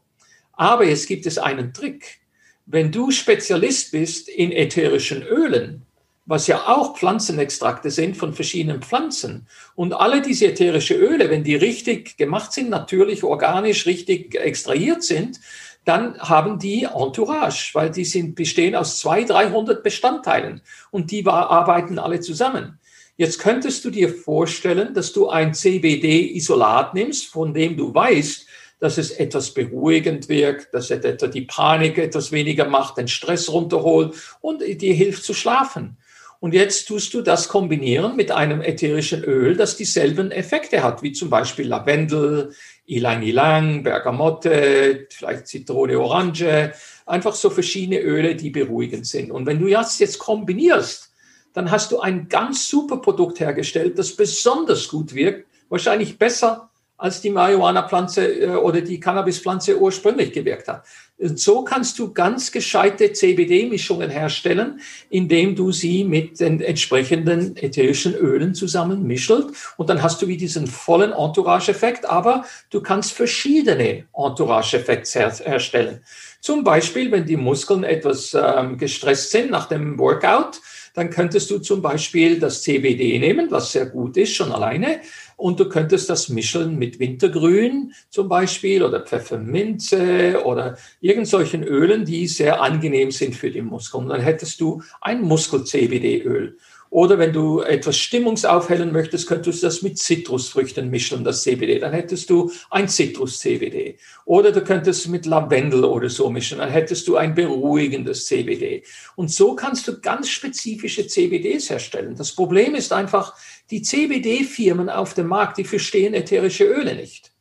Aber jetzt gibt es einen Trick. Wenn du Spezialist bist in ätherischen Ölen, was ja auch Pflanzenextrakte sind von verschiedenen Pflanzen. Und alle diese ätherische Öle, wenn die richtig gemacht sind, natürlich organisch richtig extrahiert sind, dann haben die Entourage, weil die sind, bestehen aus 200, 300 Bestandteilen und die arbeiten alle zusammen. Jetzt könntest du dir vorstellen, dass du ein CBD-Isolat nimmst, von dem du weißt, dass es etwas beruhigend wirkt, dass es etwa die Panik etwas weniger macht, den Stress runterholt und dir hilft zu schlafen. Und jetzt tust du das kombinieren mit einem ätherischen Öl, das dieselben Effekte hat, wie zum Beispiel Lavendel, Ilang Ilang, Bergamotte, vielleicht Zitrone, Orange, einfach so verschiedene Öle, die beruhigend sind. Und wenn du das jetzt kombinierst, dann hast du ein ganz super Produkt hergestellt, das besonders gut wirkt, wahrscheinlich besser als die Marihuana-Pflanze äh, oder die Cannabis-Pflanze ursprünglich gewirkt hat. Und so kannst du ganz gescheite CBD-Mischungen herstellen, indem du sie mit den entsprechenden ätherischen Ölen zusammen mischelt. Und dann hast du wie diesen vollen Entourage-Effekt, aber du kannst verschiedene Entourage-Effekte her herstellen. Zum Beispiel, wenn die Muskeln etwas ähm, gestresst sind nach dem Workout, dann könntest du zum Beispiel das CBD nehmen, was sehr gut ist, schon alleine. Und du könntest das mischen mit Wintergrün zum Beispiel oder Pfefferminze oder irgend solchen Ölen, die sehr angenehm sind für die Muskeln. Dann hättest du ein Muskel-CBD-Öl. Oder wenn du etwas stimmungsaufhellen möchtest, könntest du das mit Zitrusfrüchten mischen, das CBD. Dann hättest du ein Zitrus-CBD. Oder du könntest mit Lavendel oder so mischen, dann hättest du ein beruhigendes CBD. Und so kannst du ganz spezifische CBDs herstellen. Das Problem ist einfach, die CBD-Firmen auf dem Markt, die verstehen ätherische Öle nicht.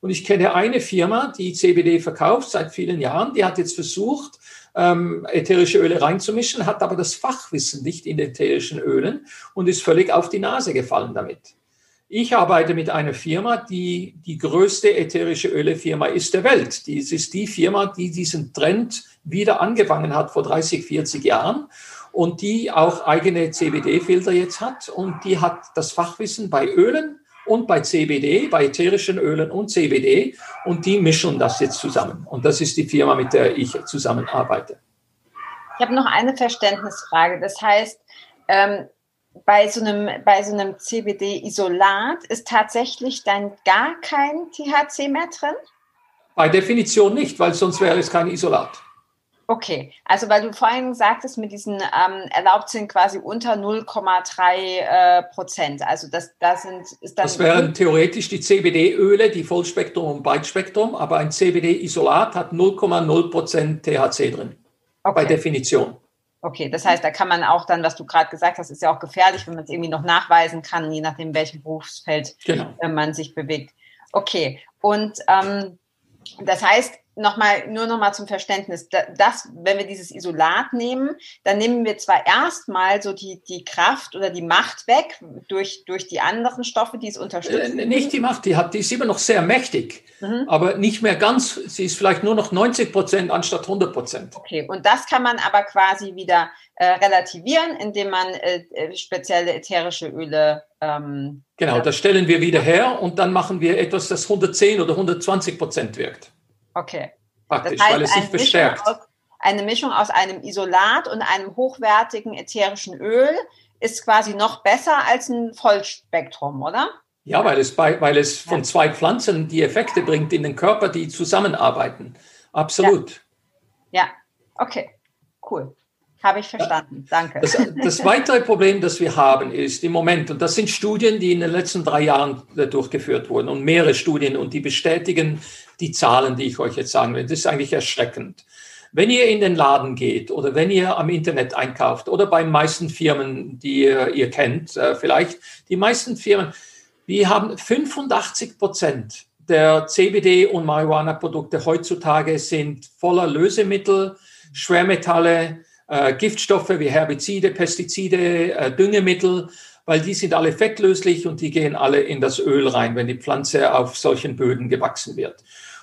Und ich kenne eine Firma, die CBD verkauft seit vielen Jahren, die hat jetzt versucht, ähm, ätherische Öle reinzumischen, hat aber das Fachwissen nicht in ätherischen Ölen und ist völlig auf die Nase gefallen damit. Ich arbeite mit einer Firma, die die größte ätherische Ölefirma ist der Welt. Dies ist die Firma, die diesen Trend wieder angefangen hat vor 30, 40 Jahren und die auch eigene CBD-Filter jetzt hat und die hat das Fachwissen bei Ölen und bei CBD, bei ätherischen Ölen und CBD und die mischen das jetzt zusammen. Und das ist die Firma, mit der ich zusammenarbeite. Ich habe noch eine Verständnisfrage. Das heißt, ähm, bei so einem, bei so einem CBD-Isolat ist tatsächlich dann gar kein THC mehr drin? Bei Definition nicht, weil sonst wäre es kein Isolat. Okay, also weil du vorhin sagtest, mit diesen ähm, erlaubt sind quasi unter 0,3 äh, Prozent. Also das, das sind ist dann. Das wären theoretisch die CBD-Öle, die Vollspektrum und Breitspektrum, aber ein CBD-Isolat hat 0,0 Prozent THC drin. Okay. Bei Definition. Okay, das heißt, da kann man auch dann, was du gerade gesagt hast, ist ja auch gefährlich, wenn man es irgendwie noch nachweisen kann, je nachdem, welchem Berufsfeld genau. äh, man sich bewegt. Okay, und ähm, das heißt, nochmal, nur nochmal zum Verständnis, das, wenn wir dieses Isolat nehmen, dann nehmen wir zwar erstmal so die, die Kraft oder die Macht weg durch, durch die anderen Stoffe, die es unterstützen. Äh, nicht die Macht, die hat, die ist immer noch sehr mächtig, mhm. aber nicht mehr ganz, sie ist vielleicht nur noch 90 Prozent anstatt 100 Prozent. Okay, und das kann man aber quasi wieder äh, relativieren, indem man äh, äh spezielle ätherische Öle ähm, Genau, das stellen wir wieder her und dann machen wir etwas, das 110 oder 120 Prozent wirkt. Okay. Praktisch, das heißt, weil es sich verstärkt. Aus, eine Mischung aus einem Isolat und einem hochwertigen ätherischen Öl ist quasi noch besser als ein Vollspektrum, oder? Ja, weil es, bei, weil es von zwei Pflanzen die Effekte bringt in den Körper, die zusammenarbeiten. Absolut. Ja, ja. okay, cool. Habe ich verstanden. Danke. Das, das, weitere Problem, das wir haben, ist im Moment, und das sind Studien, die in den letzten drei Jahren durchgeführt wurden und mehrere Studien und die bestätigen die Zahlen, die ich euch jetzt sagen will. Das ist eigentlich erschreckend. Wenn ihr in den Laden geht oder wenn ihr am Internet einkauft oder bei meisten Firmen, die ihr, ihr kennt, äh, vielleicht die meisten Firmen, wir haben 85 Prozent der CBD- und Marihuana-Produkte heutzutage sind voller Lösemittel, Schwermetalle, äh, Giftstoffe wie Herbizide, Pestizide, äh, Düngemittel, weil die sind alle fettlöslich und die gehen alle in das Öl rein, wenn die Pflanze auf solchen Böden gewachsen wird.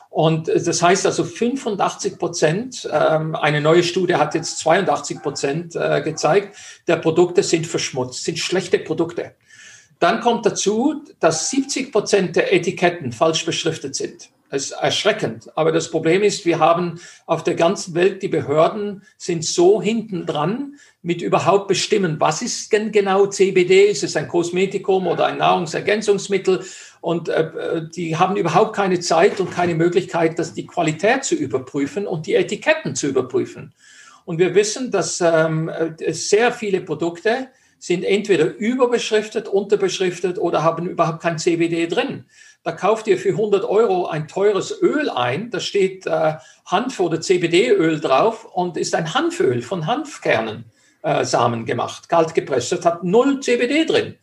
Und äh, das heißt also 85 Prozent, ähm, eine neue Studie hat jetzt 82 Prozent äh, gezeigt, der Produkte sind verschmutzt, sind schlechte Produkte. Dann kommt dazu, dass 70 Prozent der Etiketten falsch beschriftet sind. Das ist erschreckend. Aber das Problem ist, wir haben auf der ganzen Welt, die Behörden sind so hinten dran mit überhaupt bestimmen, was ist denn genau CBD? Ist es ein Kosmetikum oder ein Nahrungsergänzungsmittel? Und äh, die haben überhaupt keine Zeit und keine Möglichkeit, das die Qualität zu überprüfen und die Etiketten zu überprüfen. Und wir wissen, dass ähm, sehr viele Produkte sind entweder überbeschriftet, unterbeschriftet oder haben überhaupt kein CBD drin. Da kauft ihr für 100 Euro ein teures Öl ein, da steht äh, Hanf- oder CBD-Öl drauf und ist ein Hanföl von Hanfkernen äh, Samen gemacht, kalt gepresst. Das hat null CBD drin,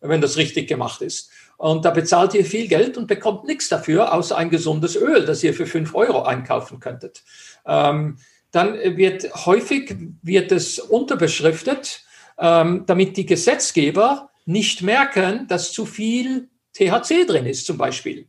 wenn das richtig gemacht ist. Und da bezahlt ihr viel Geld und bekommt nichts dafür, außer ein gesundes Öl, das ihr für 5 Euro einkaufen könntet. Ähm, dann wird häufig wird es unterbeschriftet, ähm, damit die Gesetzgeber nicht merken, dass zu viel THC drin ist zum Beispiel.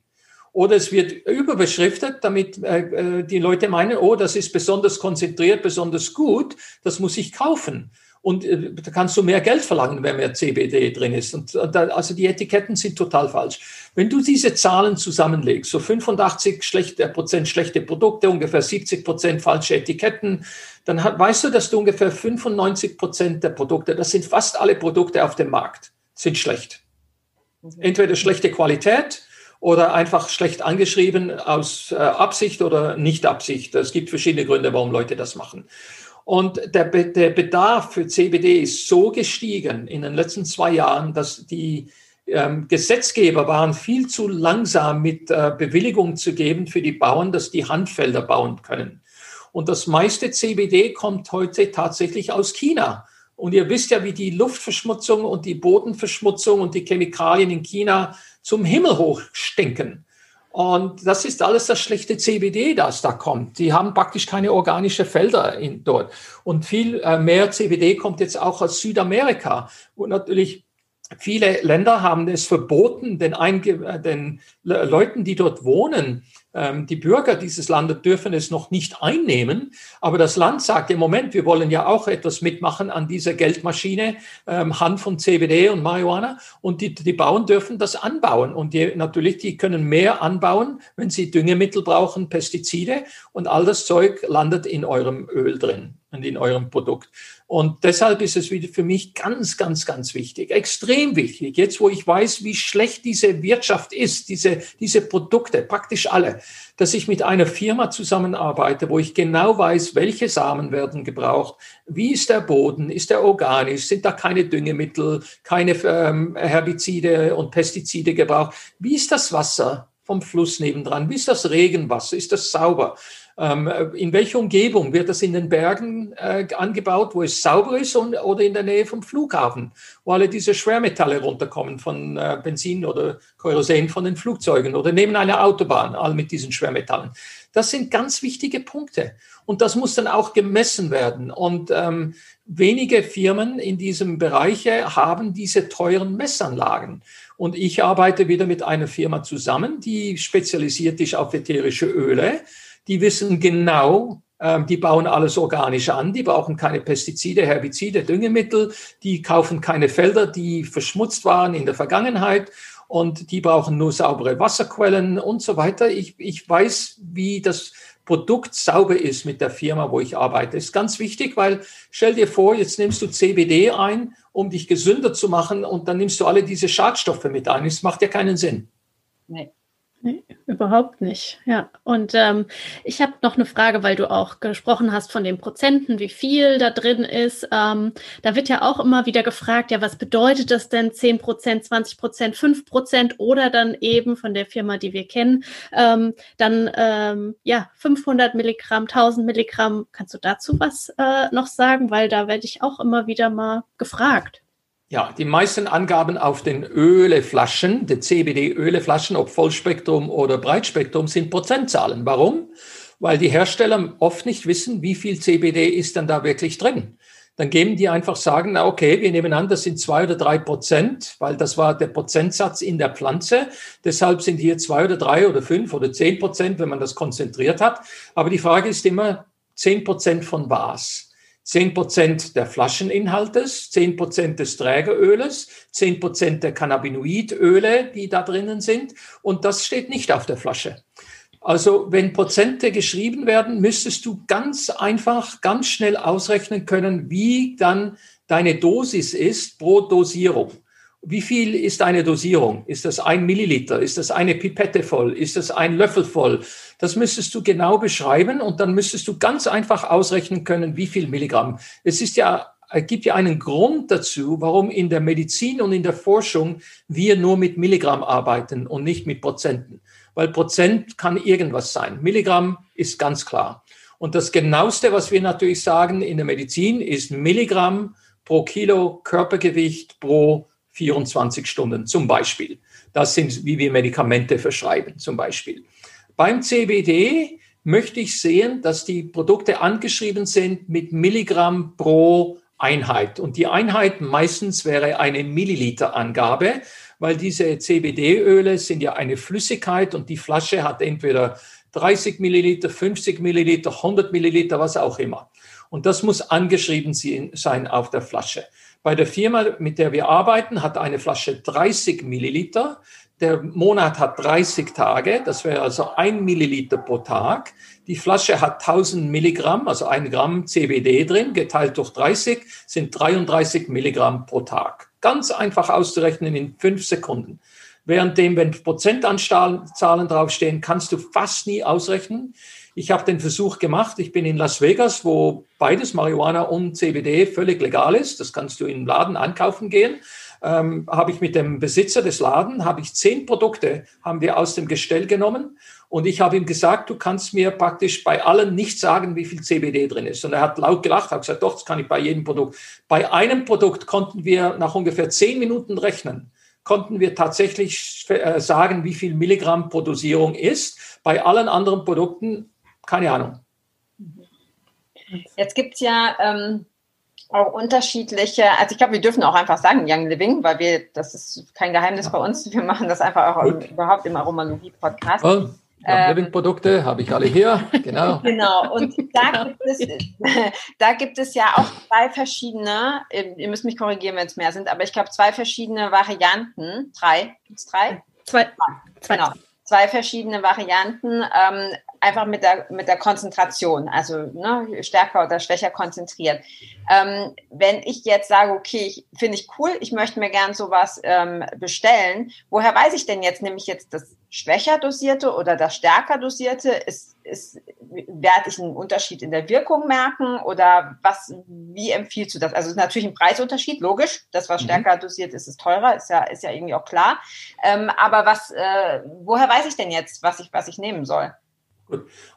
Oder es wird überbeschriftet, damit äh, äh, die Leute meinen, oh, das ist besonders konzentriert, besonders gut, das muss ich kaufen. Und äh, da kannst du mehr Geld verlangen, wenn mehr CBD drin ist. Und, und da, also die Etiketten sind total falsch. Wenn du diese Zahlen zusammenlegst, so 85 schlechte, Prozent schlechte Produkte, ungefähr 70 Prozent falsche Etiketten, dann hat, weißt du, dass du ungefähr 95 Prozent der Produkte, das sind fast alle Produkte auf dem Markt, sind schlecht. Mhm. Entweder schlechte Qualität oder einfach schlecht angeschrieben aus äh, Absicht oder Nicht-Absicht. Es gibt verschiedene Gründe, warum Leute das machen. Und der, der Bedarf für CBD ist so gestiegen in den letzten zwei Jahren, dass die ähm, Gesetzgeber waren viel zu langsam mit äh, Bewilligung zu geben für die Bauern, dass die Handfelder bauen können. Und das meiste CBD kommt heute tatsächlich aus China. Und ihr wisst ja, wie die Luftverschmutzung und die Bodenverschmutzung und die Chemikalien in China zum Himmel hoch stinken. Und das ist alles das schlechte CBD, das da kommt. Die haben praktisch keine organischen Felder in, dort. Und viel äh, mehr CBD kommt jetzt auch aus Südamerika, wo natürlich viele Länder haben es verboten, den, Einge äh, den Leuten, die dort wohnen, ähm, die Bürger dieses Landes dürfen es noch nicht einnehmen. Aber das Land sagt im Moment, wir wollen ja auch etwas mitmachen an dieser Geldmaschine, ähm, Hanf und CBD und Marihuana. Und die, die Bauern dürfen das anbauen. Und die, natürlich, die können mehr anbauen, wenn sie Düngemittel brauchen, Pestizide. Und all das Zeug landet in eurem Öl drin und in eurem Produkt. Und deshalb ist es wieder für mich ganz, ganz, ganz wichtig, extrem wichtig, jetzt wo ich weiß, wie schlecht diese Wirtschaft ist, diese, diese Produkte, praktisch alle, dass ich mit einer Firma zusammenarbeite, wo ich genau weiß, welche Samen werden gebraucht, wie ist der Boden, ist der organisch, sind da keine Düngemittel, keine ähm, Herbizide und Pestizide gebraucht, wie ist das Wasser vom Fluss nebendran, wie ist das Regenwasser, ist das sauber? Ähm, in welcher Umgebung wird das in den Bergen äh, angebaut, wo es sauber ist und, oder in der Nähe vom Flughafen, wo alle diese Schwermetalle runterkommen von äh, Benzin oder Kerosin von den Flugzeugen oder neben einer Autobahn, all mit diesen Schwermetallen. Das sind ganz wichtige Punkte. Und das muss dann auch gemessen werden. Und ähm, wenige Firmen in diesem Bereich haben diese teuren Messanlagen. Und ich arbeite wieder mit einer Firma zusammen, die spezialisiert ist auf ätherische Öle die wissen genau, ähm, die bauen alles organisch an, die brauchen keine Pestizide, Herbizide, Düngemittel, die kaufen keine Felder, die verschmutzt waren in der Vergangenheit und die brauchen nur saubere Wasserquellen und so weiter. Ich, ich weiß, wie das Produkt sauber ist mit der Firma, wo ich arbeite. Ist ganz wichtig, weil stell dir vor, jetzt nimmst du CBD ein, um dich gesünder zu machen und dann nimmst du alle diese Schadstoffe mit ein. Das macht ja keinen Sinn. Nee. Nee, überhaupt nicht. Ja, und ähm, ich habe noch eine Frage, weil du auch gesprochen hast von den Prozenten, wie viel da drin ist. Ähm, da wird ja auch immer wieder gefragt, ja, was bedeutet das denn 10 Prozent, 20 Prozent, 5 Prozent oder dann eben von der Firma, die wir kennen, ähm, dann ähm, ja 500 Milligramm, 1000 Milligramm. Kannst du dazu was äh, noch sagen? Weil da werde ich auch immer wieder mal gefragt. Ja, die meisten Angaben auf den Öleflaschen, die CBD-Öleflaschen, ob Vollspektrum oder Breitspektrum, sind Prozentzahlen. Warum? Weil die Hersteller oft nicht wissen, wie viel CBD ist dann da wirklich drin. Dann geben die einfach sagen, na okay, wir nehmen an, das sind zwei oder drei Prozent, weil das war der Prozentsatz in der Pflanze. Deshalb sind hier zwei oder drei oder fünf oder zehn Prozent, wenn man das konzentriert hat. Aber die Frage ist immer, zehn Prozent von was? 10 Prozent der Flascheninhaltes, 10 Prozent des Trägeröles, 10 Prozent der Cannabinoidöle, die da drinnen sind. Und das steht nicht auf der Flasche. Also wenn Prozente geschrieben werden, müsstest du ganz einfach, ganz schnell ausrechnen können, wie dann deine Dosis ist pro Dosierung. Wie viel ist eine Dosierung? Ist das ein Milliliter? Ist das eine Pipette voll? Ist das ein Löffel voll? Das müsstest du genau beschreiben und dann müsstest du ganz einfach ausrechnen können, wie viel Milligramm. Es ist ja, es gibt ja einen Grund dazu, warum in der Medizin und in der Forschung wir nur mit Milligramm arbeiten und nicht mit Prozenten. Weil Prozent kann irgendwas sein. Milligramm ist ganz klar. Und das genaueste, was wir natürlich sagen in der Medizin, ist Milligramm pro Kilo Körpergewicht pro 24 Stunden zum Beispiel. Das sind, wie wir Medikamente verschreiben zum Beispiel. Beim CBD möchte ich sehen, dass die Produkte angeschrieben sind mit Milligramm pro Einheit. Und die Einheit meistens wäre eine Milliliter-Angabe, weil diese CBD-Öle sind ja eine Flüssigkeit und die Flasche hat entweder 30 Milliliter, 50 Milliliter, 100 Milliliter, was auch immer. Und das muss angeschrieben sein auf der Flasche. Bei der Firma, mit der wir arbeiten, hat eine Flasche 30 Milliliter. Der Monat hat 30 Tage, das wäre also ein Milliliter pro Tag. Die Flasche hat 1000 Milligramm, also ein Gramm CBD drin, geteilt durch 30 sind 33 Milligramm pro Tag. Ganz einfach auszurechnen in fünf Sekunden. Währenddem, wenn Prozentanzahlen draufstehen, kannst du fast nie ausrechnen. Ich habe den Versuch gemacht. Ich bin in Las Vegas, wo beides Marihuana und CBD völlig legal ist. Das kannst du im Laden ankaufen gehen. Ähm, habe ich mit dem Besitzer des Laden, habe ich zehn Produkte, haben wir aus dem Gestell genommen und ich habe ihm gesagt, du kannst mir praktisch bei allen nicht sagen, wie viel CBD drin ist. Und er hat laut gelacht, hat gesagt, doch, das kann ich bei jedem Produkt. Bei einem Produkt konnten wir nach ungefähr zehn Minuten rechnen, konnten wir tatsächlich äh, sagen, wie viel Milligramm pro ist. Bei allen anderen Produkten, keine Ahnung. Jetzt gibt es ja ähm, auch unterschiedliche, also ich glaube, wir dürfen auch einfach sagen Young Living, weil wir, das ist kein Geheimnis bei uns, wir machen das einfach auch im, überhaupt im Aromalogie-Podcast. Oh. Ja, Living-Produkte habe ich alle hier, genau. genau, und da gibt, es, da gibt es ja auch zwei verschiedene, ihr müsst mich korrigieren, wenn es mehr sind, aber ich glaube zwei verschiedene Varianten, drei, gibt es drei? Zwei. zwei. Genau, zwei verschiedene Varianten, ähm, einfach mit der, mit der Konzentration, also ne, stärker oder schwächer konzentriert. Ähm, wenn ich jetzt sage, okay, finde ich cool, ich möchte mir gern sowas ähm, bestellen, woher weiß ich denn jetzt, nämlich jetzt das schwächer dosierte oder das stärker dosierte? Ist, ist, werde ich einen Unterschied in der Wirkung merken oder was, wie empfiehlst du das? Also es ist natürlich ein Preisunterschied, logisch. Das, was mhm. stärker dosiert ist, ist teurer, ist ja, ist ja irgendwie auch klar. Ähm, aber was, äh, woher weiß ich denn jetzt, was ich, was ich nehmen soll?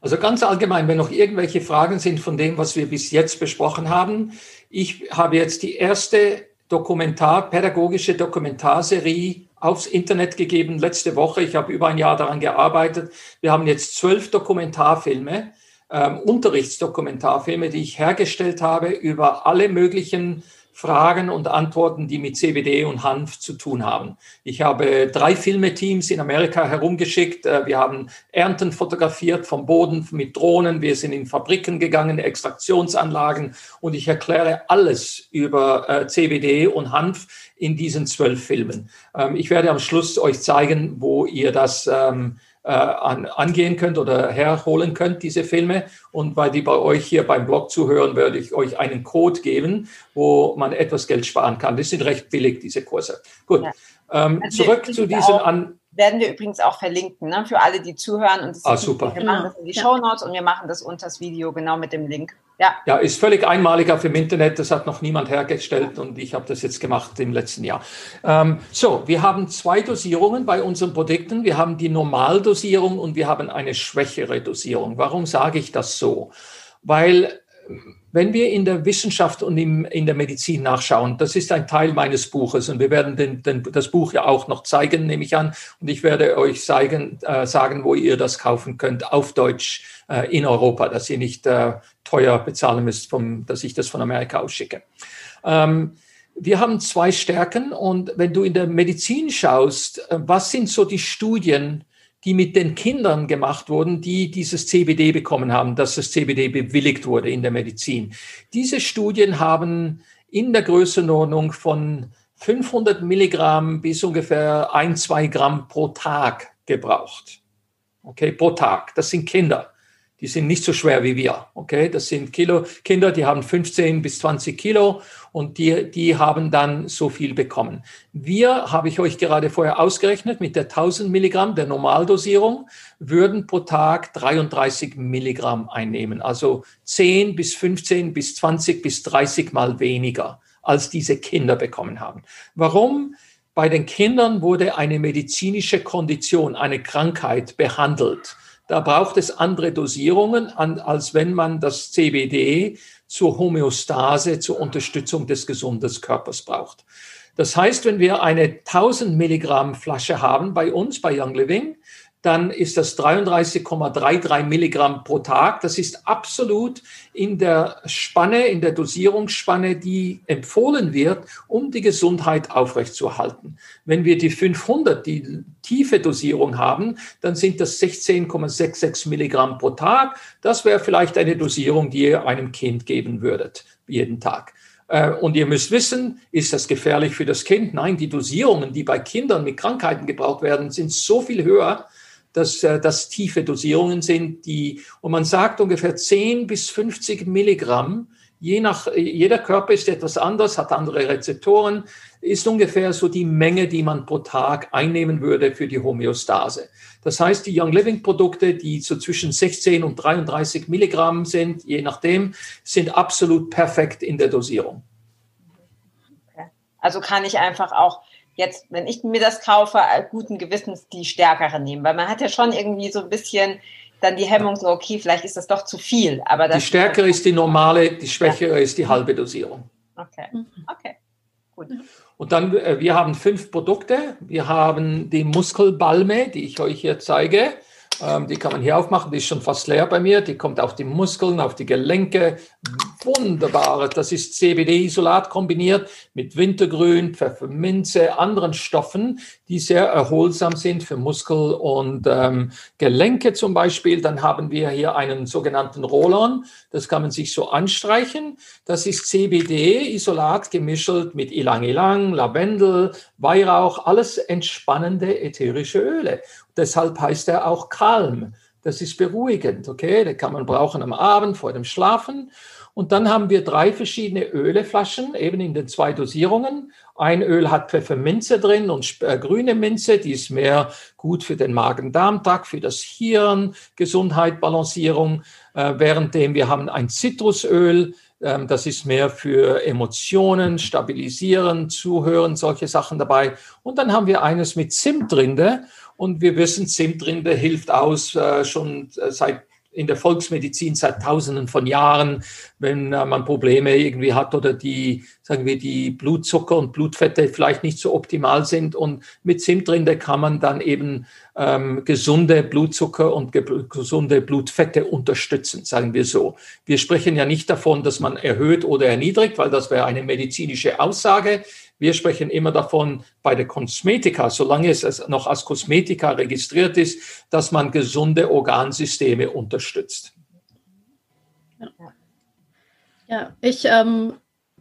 Also ganz allgemein, wenn noch irgendwelche Fragen sind von dem, was wir bis jetzt besprochen haben. Ich habe jetzt die erste Dokumentar, pädagogische Dokumentarserie aufs Internet gegeben letzte Woche. Ich habe über ein Jahr daran gearbeitet. Wir haben jetzt zwölf Dokumentarfilme, ähm, Unterrichtsdokumentarfilme, die ich hergestellt habe über alle möglichen Fragen und Antworten, die mit CBD und Hanf zu tun haben. Ich habe drei Filmeteams in Amerika herumgeschickt. Äh, wir haben Ernten fotografiert vom Boden mit Drohnen. Wir sind in Fabriken gegangen, Extraktionsanlagen und ich erkläre alles über äh, CBD und Hanf in diesen zwölf Filmen. Ähm, ich werde am Schluss euch zeigen, wo ihr das ähm, äh, an, angehen könnt oder herholen könnt, diese Filme. Und weil die bei euch hier beim Blog zuhören, werde ich euch einen Code geben, wo man etwas Geld sparen kann. Die sind recht billig, diese Kurse. Gut, ja. ähm, also zurück zu diesen an werden wir übrigens auch verlinken, ne, für alle, die zuhören. Und ah, super. Wir machen das in die ja. Show Notes und wir machen das unter das Video genau mit dem Link. Ja. ja, ist völlig einmalig auf dem Internet. Das hat noch niemand hergestellt und ich habe das jetzt gemacht im letzten Jahr. Ähm, so, wir haben zwei Dosierungen bei unseren Produkten. Wir haben die Normaldosierung und wir haben eine schwächere Dosierung. Warum sage ich das so? Weil wenn wir in der Wissenschaft und im, in der Medizin nachschauen, das ist ein Teil meines Buches und wir werden den, den, das Buch ja auch noch zeigen, nehme ich an, und ich werde euch zeigen, äh, sagen, wo ihr das kaufen könnt auf Deutsch äh, in Europa, dass ihr nicht äh, teuer bezahlen müsst, vom, dass ich das von Amerika ausschicke. Ähm, wir haben zwei Stärken und wenn du in der Medizin schaust, äh, was sind so die Studien, die mit den Kindern gemacht wurden, die dieses CBD bekommen haben, dass das CBD bewilligt wurde in der Medizin. Diese Studien haben in der Größenordnung von 500 Milligramm bis ungefähr ein, zwei Gramm pro Tag gebraucht. Okay, pro Tag. Das sind Kinder die sind nicht so schwer wie wir. Okay, das sind Kilo, Kinder, die haben 15 bis 20 Kilo und die, die haben dann so viel bekommen. Wir, habe ich euch gerade vorher ausgerechnet, mit der 1000 Milligramm der Normaldosierung würden pro Tag 33 Milligramm einnehmen. Also 10 bis 15 bis 20 bis 30 mal weniger, als diese Kinder bekommen haben. Warum? Bei den Kindern wurde eine medizinische Kondition, eine Krankheit behandelt da braucht es andere Dosierungen, als wenn man das CBD zur Homöostase, zur Unterstützung des gesunden Körpers braucht. Das heißt, wenn wir eine 1000 Milligramm Flasche haben bei uns, bei Young Living, dann ist das 33,33 Milligramm pro Tag. Das ist absolut in der Spanne, in der Dosierungsspanne, die empfohlen wird, um die Gesundheit aufrechtzuerhalten. Wenn wir die 500, die tiefe Dosierung haben, dann sind das 16,66 Milligramm pro Tag. Das wäre vielleicht eine Dosierung, die ihr einem Kind geben würdet, jeden Tag. Äh, und ihr müsst wissen, ist das gefährlich für das Kind? Nein, die Dosierungen, die bei Kindern mit Krankheiten gebraucht werden, sind so viel höher, dass äh, das tiefe Dosierungen sind, die, und man sagt ungefähr 10 bis 50 Milligramm Je nach, jeder Körper ist etwas anders, hat andere Rezeptoren, ist ungefähr so die Menge, die man pro Tag einnehmen würde für die Homöostase. Das heißt, die Young Living Produkte, die so zwischen 16 und 33 Milligramm sind, je nachdem, sind absolut perfekt in der Dosierung. Also kann ich einfach auch jetzt, wenn ich mir das kaufe, guten Gewissens die stärkere nehmen, weil man hat ja schon irgendwie so ein bisschen dann die Hemmung so, okay, vielleicht ist das doch zu viel. Aber die stärkere ist die normale, die schwächere ja. ist die halbe Dosierung. Okay, mhm. okay, gut. Und dann, äh, wir haben fünf Produkte. Wir haben die Muskelbalme, die ich euch hier zeige. Ähm, die kann man hier aufmachen, die ist schon fast leer bei mir. Die kommt auf die Muskeln, auf die Gelenke. Wunderbar. Das ist CBD-Isolat kombiniert mit Wintergrün, Pfefferminze, anderen Stoffen, die sehr erholsam sind für Muskel und ähm, Gelenke zum Beispiel. Dann haben wir hier einen sogenannten Rollon. Das kann man sich so anstreichen. Das ist CBD-Isolat gemischt mit Ilang-Ilang, Lavendel, Weihrauch, alles entspannende ätherische Öle. Deshalb heißt er auch Calm. Das ist beruhigend, okay? Den kann man brauchen am Abend vor dem Schlafen. Und dann haben wir drei verschiedene Öleflaschen, eben in den zwei Dosierungen. Ein Öl hat Pfefferminze drin und äh, grüne Minze, die ist mehr gut für den Magen-Darm-Trakt, für das Hirn, Gesundheit, Balancierung. Äh, währenddem wir haben ein Zitrusöl, das ist mehr für Emotionen, Stabilisieren, Zuhören, solche Sachen dabei. Und dann haben wir eines mit Zimtrinde. Und wir wissen, Zimtrinde hilft aus äh, schon äh, seit in der Volksmedizin seit Tausenden von Jahren, wenn äh, man Probleme irgendwie hat oder die, sagen wir, die Blutzucker und Blutfette vielleicht nicht so optimal sind. Und mit Zimtrinde kann man dann eben ähm, gesunde Blutzucker und ge gesunde Blutfette unterstützen, sagen wir so. Wir sprechen ja nicht davon, dass man erhöht oder erniedrigt, weil das wäre eine medizinische Aussage. Wir sprechen immer davon bei der Kosmetika, solange es noch als Kosmetika registriert ist, dass man gesunde Organsysteme unterstützt. Ja, ja ich ähm,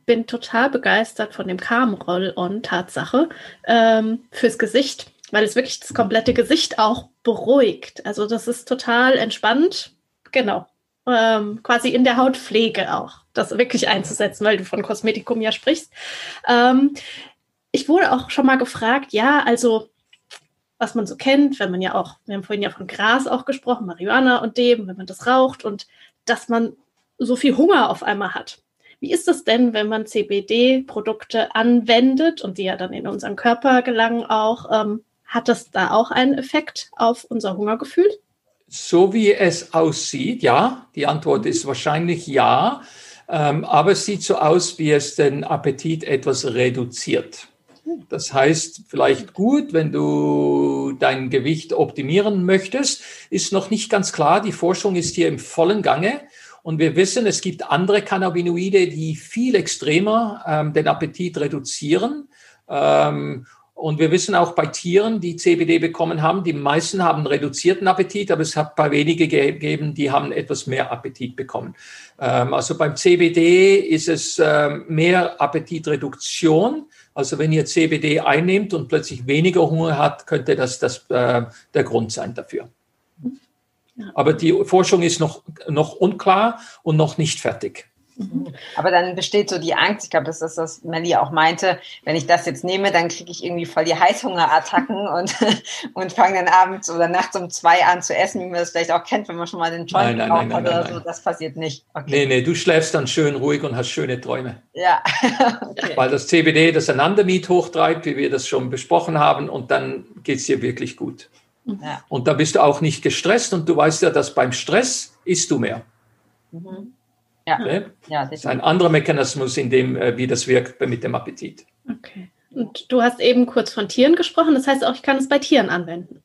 bin total begeistert von dem Calm Roll-On Tatsache ähm, fürs Gesicht, weil es wirklich das komplette Gesicht auch beruhigt. Also das ist total entspannt. Genau. Ähm, quasi in der Hautpflege auch das wirklich einzusetzen, weil du von Kosmetikum ja sprichst. Ähm, ich wurde auch schon mal gefragt, ja, also was man so kennt, wenn man ja auch, wir haben vorhin ja von Gras auch gesprochen, Marihuana und dem, wenn man das raucht und dass man so viel Hunger auf einmal hat. Wie ist das denn, wenn man CBD-Produkte anwendet und die ja dann in unseren Körper gelangen auch? Ähm, hat das da auch einen Effekt auf unser Hungergefühl? So wie es aussieht, ja. Die Antwort ist wahrscheinlich ja. Ähm, aber es sieht so aus, wie es den Appetit etwas reduziert. Das heißt, vielleicht gut, wenn du dein Gewicht optimieren möchtest, ist noch nicht ganz klar. Die Forschung ist hier im vollen Gange. Und wir wissen, es gibt andere Cannabinoide, die viel extremer ähm, den Appetit reduzieren. Ähm, und wir wissen auch bei Tieren, die CBD bekommen haben, die meisten haben reduzierten Appetit, aber es hat bei wenige gegeben, die haben etwas mehr Appetit bekommen. Ähm, also beim CBD ist es ähm, mehr Appetitreduktion. Also wenn ihr CBD einnehmt und plötzlich weniger Hunger hat, könnte das, das äh, der Grund sein dafür. Aber die Forschung ist noch, noch unklar und noch nicht fertig. Aber dann besteht so die Angst, ich glaube, das ist, was Melly auch meinte, wenn ich das jetzt nehme, dann kriege ich irgendwie voll die Heißhungerattacken und, und fange dann abends oder nachts um zwei an zu essen, wie man das vielleicht auch kennt, wenn man schon mal den Joint nein, nein, nein, oder so. Das passiert nicht. Okay. Nee, nee, du schläfst dann schön ruhig und hast schöne Träume. Ja. okay. Weil das CBD das Anandamid hochtreibt, wie wir das schon besprochen haben, und dann geht es dir wirklich gut. Ja. Und da bist du auch nicht gestresst und du weißt ja, dass beim Stress isst du mehr. Mhm. Ja. Okay? ja das ist ein anderer Mechanismus, in dem, äh, wie das wirkt mit dem Appetit. Okay. Und du hast eben kurz von Tieren gesprochen, das heißt auch, ich kann es bei Tieren anwenden.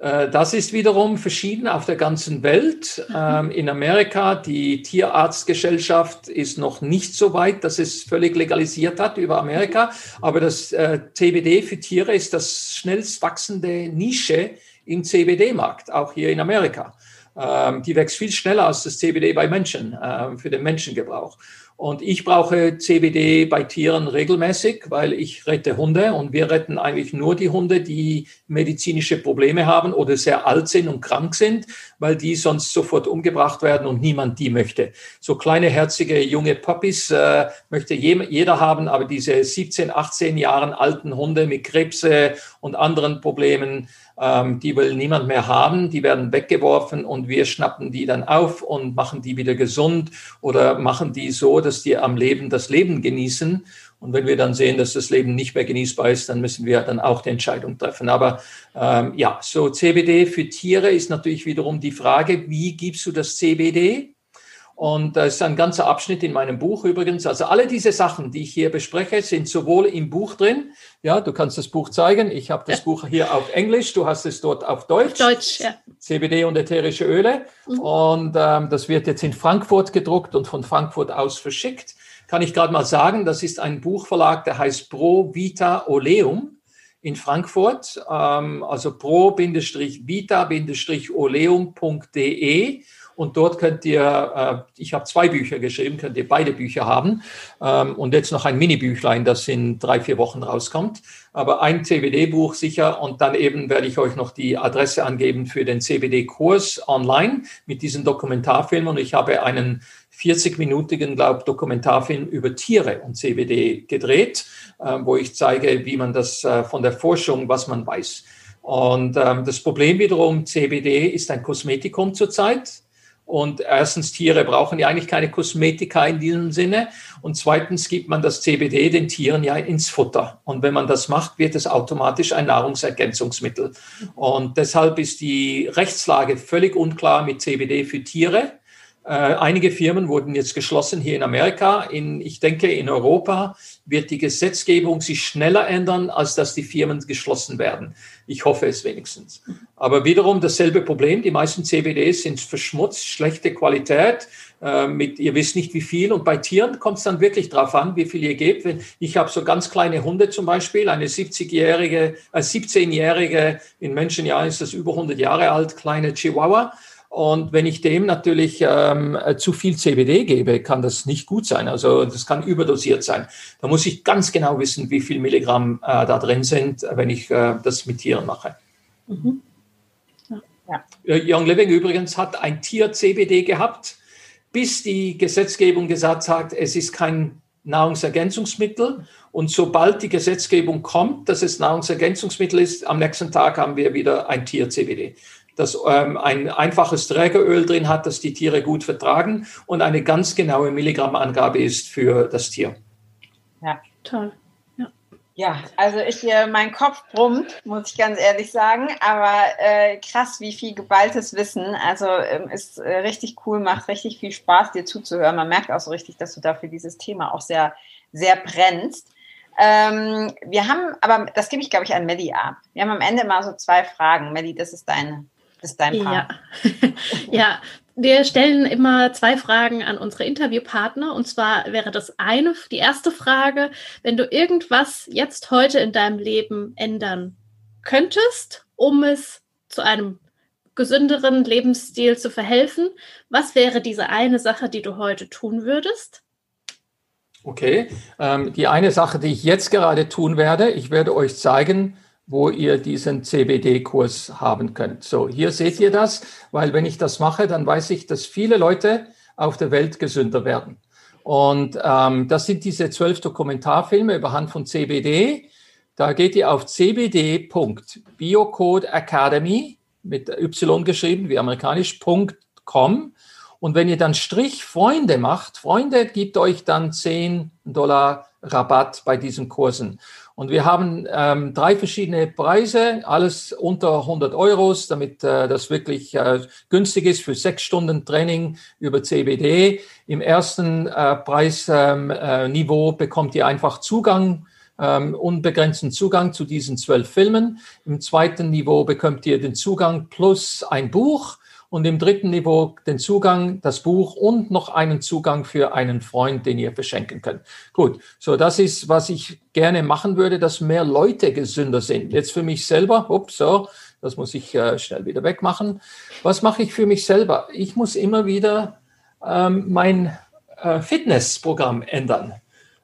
Äh, das ist wiederum verschieden auf der ganzen Welt. Mhm. Ähm, in Amerika, die Tierarztgesellschaft ist noch nicht so weit, dass es völlig legalisiert hat über Amerika. Aber das äh, CBD für Tiere ist das schnellst wachsende Nische im CBD-Markt, auch hier in Amerika. Ähm, die wächst viel schneller als das CBD bei Menschen, ähm, für den Menschengebrauch. Und ich brauche CBD bei Tieren regelmäßig, weil ich rette Hunde und wir retten eigentlich nur die Hunde, die medizinische Probleme haben oder sehr alt sind und krank sind, weil die sonst sofort umgebracht werden und niemand die möchte. So kleine, herzige, junge Puppies äh, möchte jeder haben, aber diese 17, 18 Jahren alten Hunde mit Krebse und anderen Problemen, ähm, die will niemand mehr haben, die werden weggeworfen und wir schnappen die dann auf und machen die wieder gesund oder machen die so, dass die am Leben das Leben genießen. Und wenn wir dann sehen, dass das Leben nicht mehr genießbar ist, dann müssen wir dann auch die Entscheidung treffen. Aber ähm, ja, so CBD für Tiere ist natürlich wiederum die Frage, wie gibst du das CBD? Und das ist ein ganzer Abschnitt in meinem Buch übrigens. Also alle diese Sachen, die ich hier bespreche, sind sowohl im Buch drin. Ja, du kannst das Buch zeigen. Ich habe das ja. Buch hier auf Englisch. Du hast es dort auf Deutsch. Auf Deutsch, ja. CBD und ätherische Öle. Mhm. Und ähm, das wird jetzt in Frankfurt gedruckt und von Frankfurt aus verschickt. Kann ich gerade mal sagen, das ist ein Buchverlag, der heißt Pro Vita Oleum in Frankfurt. Ähm, also pro-vita-oleum.de. Und dort könnt ihr, äh, ich habe zwei Bücher geschrieben, könnt ihr beide Bücher haben. Ähm, und jetzt noch ein Mini-Büchlein, das in drei, vier Wochen rauskommt. Aber ein CBD-Buch sicher. Und dann eben werde ich euch noch die Adresse angeben für den CBD-Kurs online mit diesen Dokumentarfilmen. Und ich habe einen 40-minütigen, glaube Dokumentarfilm über Tiere und CBD gedreht, äh, wo ich zeige, wie man das äh, von der Forschung, was man weiß. Und ähm, das Problem wiederum, CBD ist ein Kosmetikum zurzeit. Und erstens, Tiere brauchen ja eigentlich keine Kosmetika in diesem Sinne. Und zweitens gibt man das CBD den Tieren ja ins Futter. Und wenn man das macht, wird es automatisch ein Nahrungsergänzungsmittel. Und deshalb ist die Rechtslage völlig unklar mit CBD für Tiere. Äh, einige Firmen wurden jetzt geschlossen hier in Amerika. In, ich denke, in Europa wird die Gesetzgebung sich schneller ändern, als dass die Firmen geschlossen werden. Ich hoffe es wenigstens. Aber wiederum dasselbe Problem. Die meisten CBDs sind verschmutzt, schlechte Qualität. Äh, mit, ihr wisst nicht wie viel. Und bei Tieren kommt es dann wirklich drauf an, wie viel ihr gebt. Wenn, ich habe so ganz kleine Hunde zum Beispiel, eine 70-jährige, äh, 17-jährige, in Menschenjahren ist das über 100 Jahre alt, kleine Chihuahua. Und wenn ich dem natürlich ähm, zu viel CBD gebe, kann das nicht gut sein. Also das kann überdosiert sein. Da muss ich ganz genau wissen, wie viel Milligramm äh, da drin sind, wenn ich äh, das mit Tieren mache. Mhm. Ja. Äh, Young Living übrigens hat ein Tier-CBD gehabt, bis die Gesetzgebung gesagt hat, es ist kein Nahrungsergänzungsmittel. Und sobald die Gesetzgebung kommt, dass es Nahrungsergänzungsmittel ist, am nächsten Tag haben wir wieder ein Tier-CBD das ähm, ein einfaches Trägeröl drin hat, das die Tiere gut vertragen und eine ganz genaue Milligrammangabe ist für das Tier. Ja, toll. Ja, also ich, mein Kopf brummt, muss ich ganz ehrlich sagen, aber äh, krass, wie viel geballtes Wissen. Also ähm, ist äh, richtig cool, macht richtig viel Spaß, dir zuzuhören. Man merkt auch so richtig, dass du dafür dieses Thema auch sehr, sehr brennst. Ähm, wir haben, aber das gebe ich, glaube ich, an Melli ab. Wir haben am Ende mal so zwei Fragen. Melli, das ist deine ist dein Part. Ja. ja, wir stellen immer zwei Fragen an unsere Interviewpartner. Und zwar wäre das eine, die erste Frage, wenn du irgendwas jetzt heute in deinem Leben ändern könntest, um es zu einem gesünderen Lebensstil zu verhelfen, was wäre diese eine Sache, die du heute tun würdest? Okay, ähm, die eine Sache, die ich jetzt gerade tun werde, ich werde euch zeigen, wo ihr diesen CBD-Kurs haben könnt. So, hier seht ihr das, weil wenn ich das mache, dann weiß ich, dass viele Leute auf der Welt gesünder werden. Und ähm, das sind diese zwölf Dokumentarfilme über Hand von CBD. Da geht ihr auf cbd.biocodeacademy mit Y geschrieben, wie amerikanisch.com. Und wenn ihr dann Strich Freunde macht, Freunde gibt euch dann 10 Dollar Rabatt bei diesen Kursen. Und wir haben ähm, drei verschiedene Preise, alles unter 100 Euros, damit äh, das wirklich äh, günstig ist für sechs Stunden Training über CBD. Im ersten äh, Preisniveau ähm, äh, bekommt ihr einfach Zugang ähm, unbegrenzten Zugang zu diesen zwölf Filmen. Im zweiten Niveau bekommt ihr den Zugang plus ein Buch und im dritten Niveau den Zugang, das Buch und noch einen Zugang für einen Freund, den ihr verschenken könnt. Gut, so das ist, was ich gerne machen würde, dass mehr Leute gesünder sind. Jetzt für mich selber, ups, so, das muss ich äh, schnell wieder wegmachen. Was mache ich für mich selber? Ich muss immer wieder ähm, mein äh, Fitnessprogramm ändern.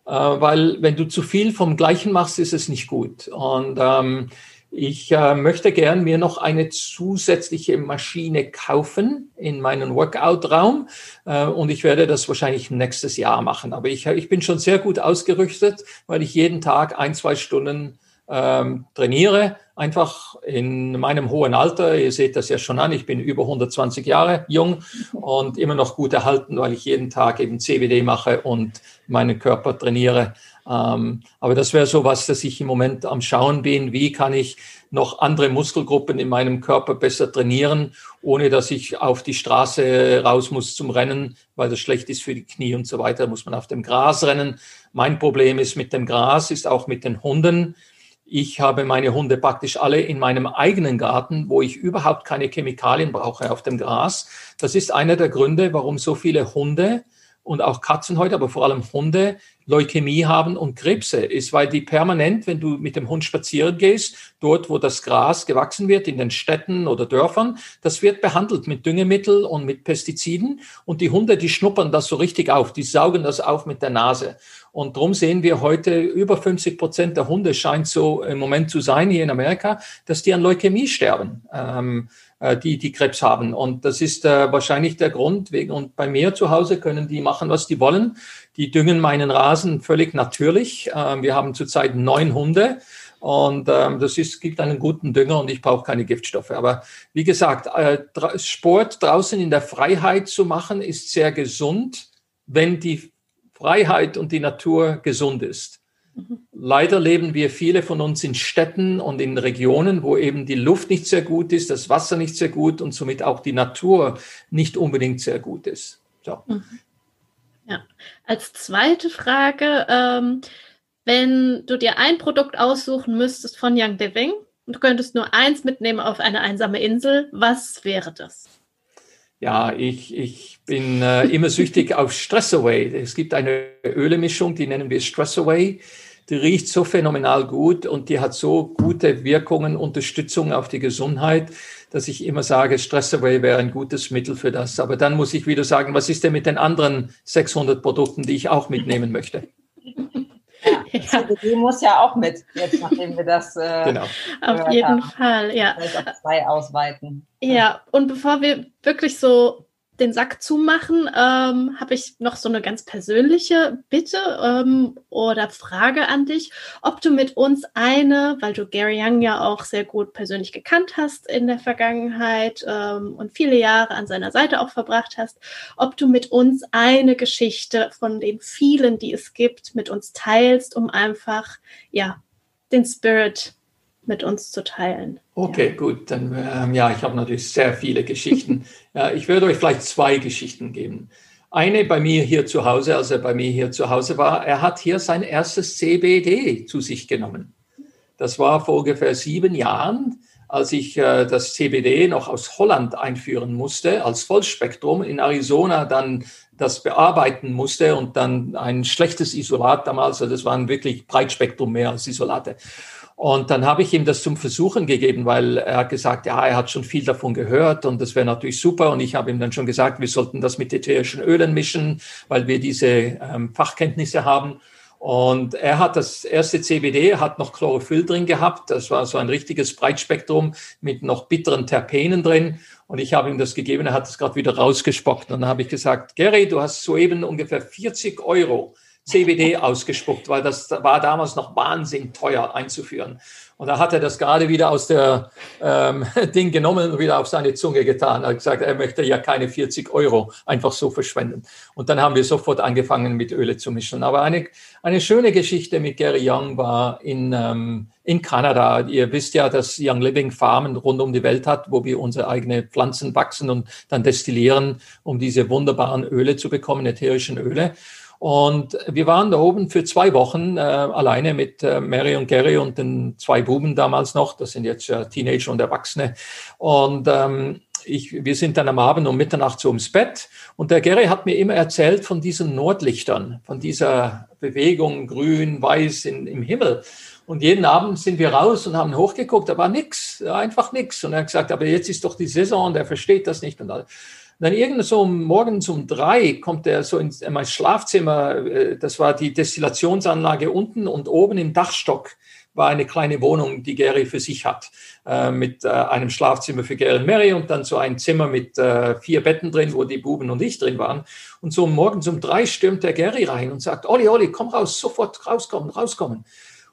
Äh, weil wenn du zu viel vom Gleichen machst, ist es nicht gut. Und ähm, ich äh, möchte gern mir noch eine zusätzliche Maschine kaufen in meinen Workout-Raum äh, und ich werde das wahrscheinlich nächstes Jahr machen. Aber ich, ich bin schon sehr gut ausgerüstet, weil ich jeden Tag ein, zwei Stunden ähm, trainiere, einfach in meinem hohen Alter. Ihr seht das ja schon an, ich bin über 120 Jahre jung und immer noch gut erhalten, weil ich jeden Tag eben CBD mache und meinen Körper trainiere. Ähm, aber das wäre so was, dass ich im Moment am Schauen bin, wie kann ich noch andere Muskelgruppen in meinem Körper besser trainieren, ohne dass ich auf die Straße raus muss zum Rennen, weil das schlecht ist für die Knie und so weiter. Da muss man auf dem Gras rennen. Mein Problem ist mit dem Gras, ist auch mit den Hunden. Ich habe meine Hunde praktisch alle in meinem eigenen Garten, wo ich überhaupt keine Chemikalien brauche auf dem Gras. Das ist einer der Gründe, warum so viele Hunde und auch Katzen heute, aber vor allem Hunde, Leukämie haben und Krebse, ist, weil die permanent, wenn du mit dem Hund spazieren gehst, dort, wo das Gras gewachsen wird, in den Städten oder Dörfern, das wird behandelt mit Düngemittel und mit Pestiziden und die Hunde, die schnuppern das so richtig auf, die saugen das auf mit der Nase. Und darum sehen wir heute, über 50 Prozent der Hunde scheint so im Moment zu sein hier in Amerika, dass die an Leukämie sterben. Ähm, äh, die, die Krebs haben. Und das ist äh, wahrscheinlich der Grund. Wegen, und bei mir zu Hause können die machen, was die wollen. Die düngen meinen Rasen völlig natürlich. Äh, wir haben zurzeit neun Hunde. Und ähm, das ist, gibt einen guten Dünger und ich brauche keine Giftstoffe. Aber wie gesagt, äh, Sport draußen in der Freiheit zu machen, ist sehr gesund, wenn die Freiheit und die Natur gesund ist. Leider leben wir viele von uns in Städten und in Regionen, wo eben die Luft nicht sehr gut ist, das Wasser nicht sehr gut und somit auch die Natur nicht unbedingt sehr gut ist. So. Mhm. Ja, als zweite Frage, ähm, wenn du dir ein Produkt aussuchen müsstest von Young Living und du könntest nur eins mitnehmen auf eine einsame Insel, was wäre das? Ja, ich, ich bin äh, immer süchtig auf Stress Away. Es gibt eine Ölemischung, die nennen wir Stress Away die riecht so phänomenal gut und die hat so gute Wirkungen, Unterstützung auf die Gesundheit, dass ich immer sage, Stress Away wäre ein gutes Mittel für das. Aber dann muss ich wieder sagen, was ist denn mit den anderen 600 Produkten, die ich auch mitnehmen möchte? Ja, CBD muss ja auch mit, jetzt nachdem wir das. Äh, genau. Auf jeden haben. Fall, ja. Vielleicht auf zwei ausweiten. Ja, und bevor wir wirklich so den Sack zumachen, ähm, habe ich noch so eine ganz persönliche Bitte ähm, oder Frage an dich, ob du mit uns eine, weil du Gary Young ja auch sehr gut persönlich gekannt hast in der Vergangenheit ähm, und viele Jahre an seiner Seite auch verbracht hast, ob du mit uns eine Geschichte von den vielen, die es gibt, mit uns teilst, um einfach ja den Spirit mit uns zu teilen. Okay, ja. gut. Dann ähm, ja, ich habe natürlich sehr viele Geschichten. ja, ich würde euch vielleicht zwei Geschichten geben. Eine bei mir hier zu Hause, als er bei mir hier zu Hause war, er hat hier sein erstes CBD zu sich genommen. Das war vor ungefähr sieben Jahren, als ich äh, das CBD noch aus Holland einführen musste, als Vollspektrum in Arizona dann das bearbeiten musste und dann ein schlechtes Isolat damals, also das waren wirklich Breitspektrum mehr als Isolate. Und dann habe ich ihm das zum Versuchen gegeben, weil er hat gesagt, ja, er hat schon viel davon gehört und das wäre natürlich super. Und ich habe ihm dann schon gesagt, wir sollten das mit ätherischen Ölen mischen, weil wir diese ähm, Fachkenntnisse haben. Und er hat das erste CBD, hat noch Chlorophyll drin gehabt. Das war so ein richtiges Breitspektrum mit noch bitteren Terpenen drin. Und ich habe ihm das gegeben, er hat es gerade wieder rausgespockt. Und dann habe ich gesagt, Gary, du hast soeben ungefähr 40 Euro CBD ausgespuckt, weil das war damals noch wahnsinnig teuer einzuführen. Und da hat er das gerade wieder aus der ähm, Ding genommen und wieder auf seine Zunge getan. Er hat gesagt, er möchte ja keine 40 Euro einfach so verschwenden. Und dann haben wir sofort angefangen, mit Öle zu mischen. Aber eine, eine schöne Geschichte mit Gary Young war in, ähm, in Kanada. Ihr wisst ja, dass Young Living Farmen rund um die Welt hat, wo wir unsere eigenen Pflanzen wachsen und dann destillieren, um diese wunderbaren Öle zu bekommen, ätherischen Öle. Und wir waren da oben für zwei Wochen äh, alleine mit äh, Mary und Gary und den zwei Buben damals noch. Das sind jetzt äh, Teenager und Erwachsene. Und ähm, ich, wir sind dann am Abend um Mitternacht so ums Bett. Und der Gary hat mir immer erzählt von diesen Nordlichtern, von dieser Bewegung grün, weiß in, im Himmel. Und jeden Abend sind wir raus und haben hochgeguckt, da war nix, einfach nix. Und er hat gesagt, aber jetzt ist doch die Saison und er versteht das nicht. Und dann irgend so morgens um drei kommt er so in mein Schlafzimmer. Äh, das war die Destillationsanlage unten und oben im Dachstock war eine kleine Wohnung, die Gary für sich hat, äh, mit äh, einem Schlafzimmer für Gary und Mary und dann so ein Zimmer mit äh, vier Betten drin, wo die Buben und ich drin waren. Und so morgens um drei stürmt der Gary rein und sagt, Olli, Olli, komm raus, sofort rauskommen, rauskommen.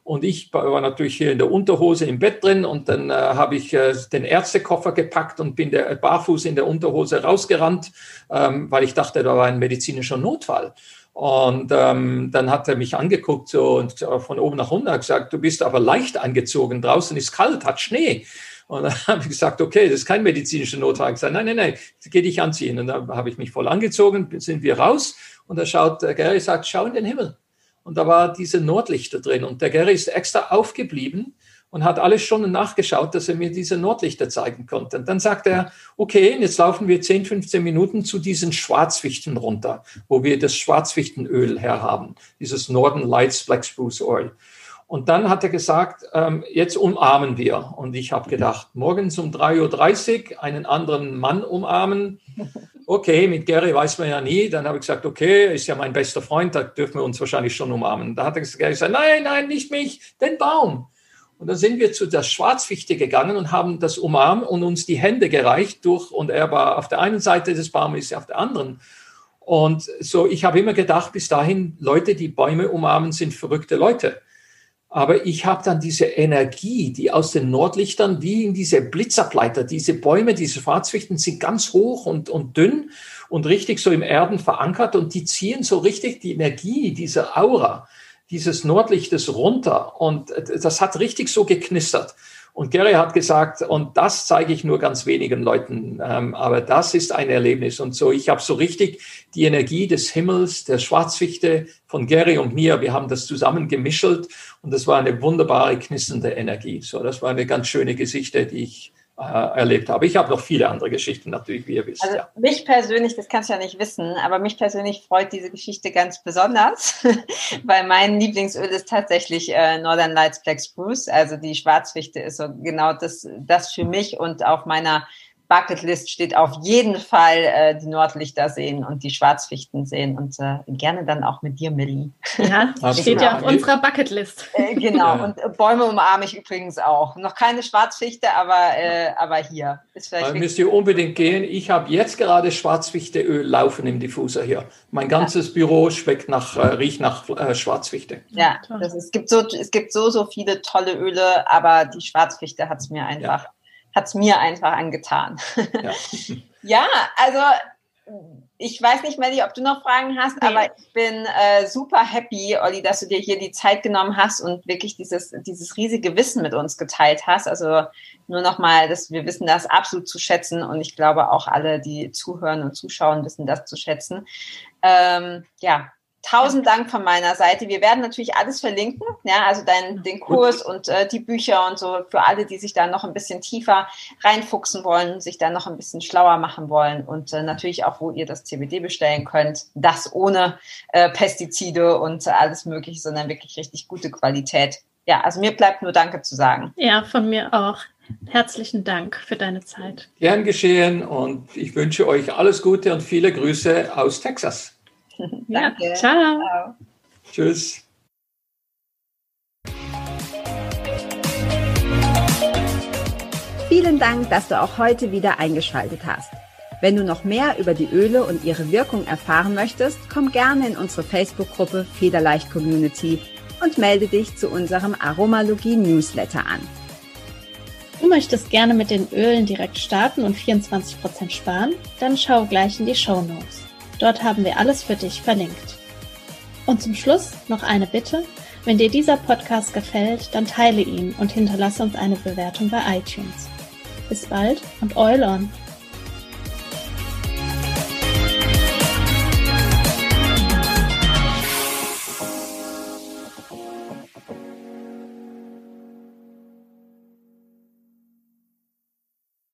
Und ich war natürlich hier in der Unterhose im Bett drin und dann äh, habe ich äh, den Ärztekoffer gepackt und bin der, barfuß in der Unterhose rausgerannt, ähm, weil ich dachte, da war ein medizinischer Notfall. Und ähm, dann hat er mich angeguckt so, und von oben nach unten gesagt, du bist aber leicht angezogen, draußen ist kalt, hat Schnee. Und dann habe ich gesagt, okay, das ist kein medizinischer Notfall. Ich gesagt, nein, nein, nein, geh dich anziehen. Und dann habe ich mich voll angezogen, sind wir raus. Und da schaut der Gary, sagt, schau in den Himmel. Und da war diese Nordlichter drin. Und der Gary ist extra aufgeblieben und hat alles schon nachgeschaut, dass er mir diese Nordlichter zeigen konnte. Und dann sagt er, okay, jetzt laufen wir 10, 15 Minuten zu diesen Schwarzwichten runter, wo wir das Schwarzwichtenöl herhaben, dieses Northern Lights Black Spruce Oil. Und dann hat er gesagt, ähm, jetzt umarmen wir. Und ich habe gedacht, morgens um 3.30 Uhr einen anderen Mann umarmen. Okay, mit Gary weiß man ja nie. Dann habe ich gesagt, okay, ist ja mein bester Freund, da dürfen wir uns wahrscheinlich schon umarmen. Da hat er gesagt, nein, nein, nicht mich, den Baum. Und dann sind wir zu der Schwarzfichte gegangen und haben das umarmt und uns die Hände gereicht durch, und er war auf der einen Seite des Baumes, auf der anderen. Und so, ich habe immer gedacht, bis dahin, Leute, die Bäume umarmen, sind verrückte Leute. Aber ich habe dann diese Energie, die aus den Nordlichtern, wie in diese Blitzableiter, diese Bäume, diese Schwarzfichten sind ganz hoch und, und dünn und richtig so im Erden verankert und die ziehen so richtig die Energie, diese Aura dieses Nordlichtes runter und das hat richtig so geknistert. Und Gary hat gesagt, und das zeige ich nur ganz wenigen Leuten, ähm, aber das ist ein Erlebnis. Und so, ich habe so richtig die Energie des Himmels, der Schwarzfichte von Gary und mir, wir haben das zusammen gemischelt und das war eine wunderbare, knisternde Energie. So, das war eine ganz schöne Geschichte, die ich erlebt habe. Ich habe noch viele andere Geschichten natürlich, wie ihr wisst. Also ja. mich persönlich, das kannst du ja nicht wissen, aber mich persönlich freut diese Geschichte ganz besonders, weil mein Lieblingsöl ist tatsächlich äh, Northern Lights Black Spruce. Also die Schwarzfichte ist so genau das, das für mich und auf meiner Bucketlist steht auf jeden Fall äh, die Nordlichter sehen und die Schwarzfichten sehen und äh, gerne dann auch mit dir, Millie. Ja, steht ja auf unserer Bucketlist. Äh, genau, ja. und äh, Bäume umarme ich übrigens auch. Noch keine Schwarzfichte, aber, äh, aber hier. Ist vielleicht da müsst ihr unbedingt gehen. Ich habe jetzt gerade Schwarzfichteöl laufen im Diffuser hier. Mein ganzes ja. Büro schmeckt nach, äh, riecht nach Schwarzfichte. Ja, das ist, es, gibt so, es gibt so, so viele tolle Öle, aber die Schwarzfichte hat es mir einfach... Ja hat es mir einfach angetan. Ja. ja, also ich weiß nicht, Melly, ob du noch Fragen hast, nee. aber ich bin äh, super happy, Olli, dass du dir hier die Zeit genommen hast und wirklich dieses, dieses riesige Wissen mit uns geteilt hast. Also nur nochmal, dass wir wissen das absolut zu schätzen und ich glaube auch alle, die zuhören und zuschauen, wissen das zu schätzen. Ähm, ja, tausend Dank von meiner Seite. Wir werden natürlich alles verlinken, ja, also dein, den Kurs und äh, die Bücher und so für alle, die sich da noch ein bisschen tiefer reinfuchsen wollen, sich da noch ein bisschen schlauer machen wollen und äh, natürlich auch, wo ihr das CBD bestellen könnt. Das ohne äh, Pestizide und alles Mögliche, sondern wirklich richtig gute Qualität. Ja, also mir bleibt nur Danke zu sagen. Ja, von mir auch. Herzlichen Dank für deine Zeit. Gern geschehen und ich wünsche euch alles Gute und viele Grüße aus Texas. Danke. Ja, ciao. ciao. Tschüss. Vielen Dank, dass du auch heute wieder eingeschaltet hast. Wenn du noch mehr über die Öle und ihre Wirkung erfahren möchtest, komm gerne in unsere Facebook-Gruppe Federleicht Community und melde dich zu unserem Aromalogie Newsletter an. Du möchtest gerne mit den Ölen direkt starten und 24% sparen? Dann schau gleich in die Show Notes. Dort haben wir alles für dich verlinkt. Und zum Schluss noch eine Bitte. Wenn dir dieser Podcast gefällt, dann teile ihn und hinterlasse uns eine Bewertung bei iTunes. Bis bald und Oil on!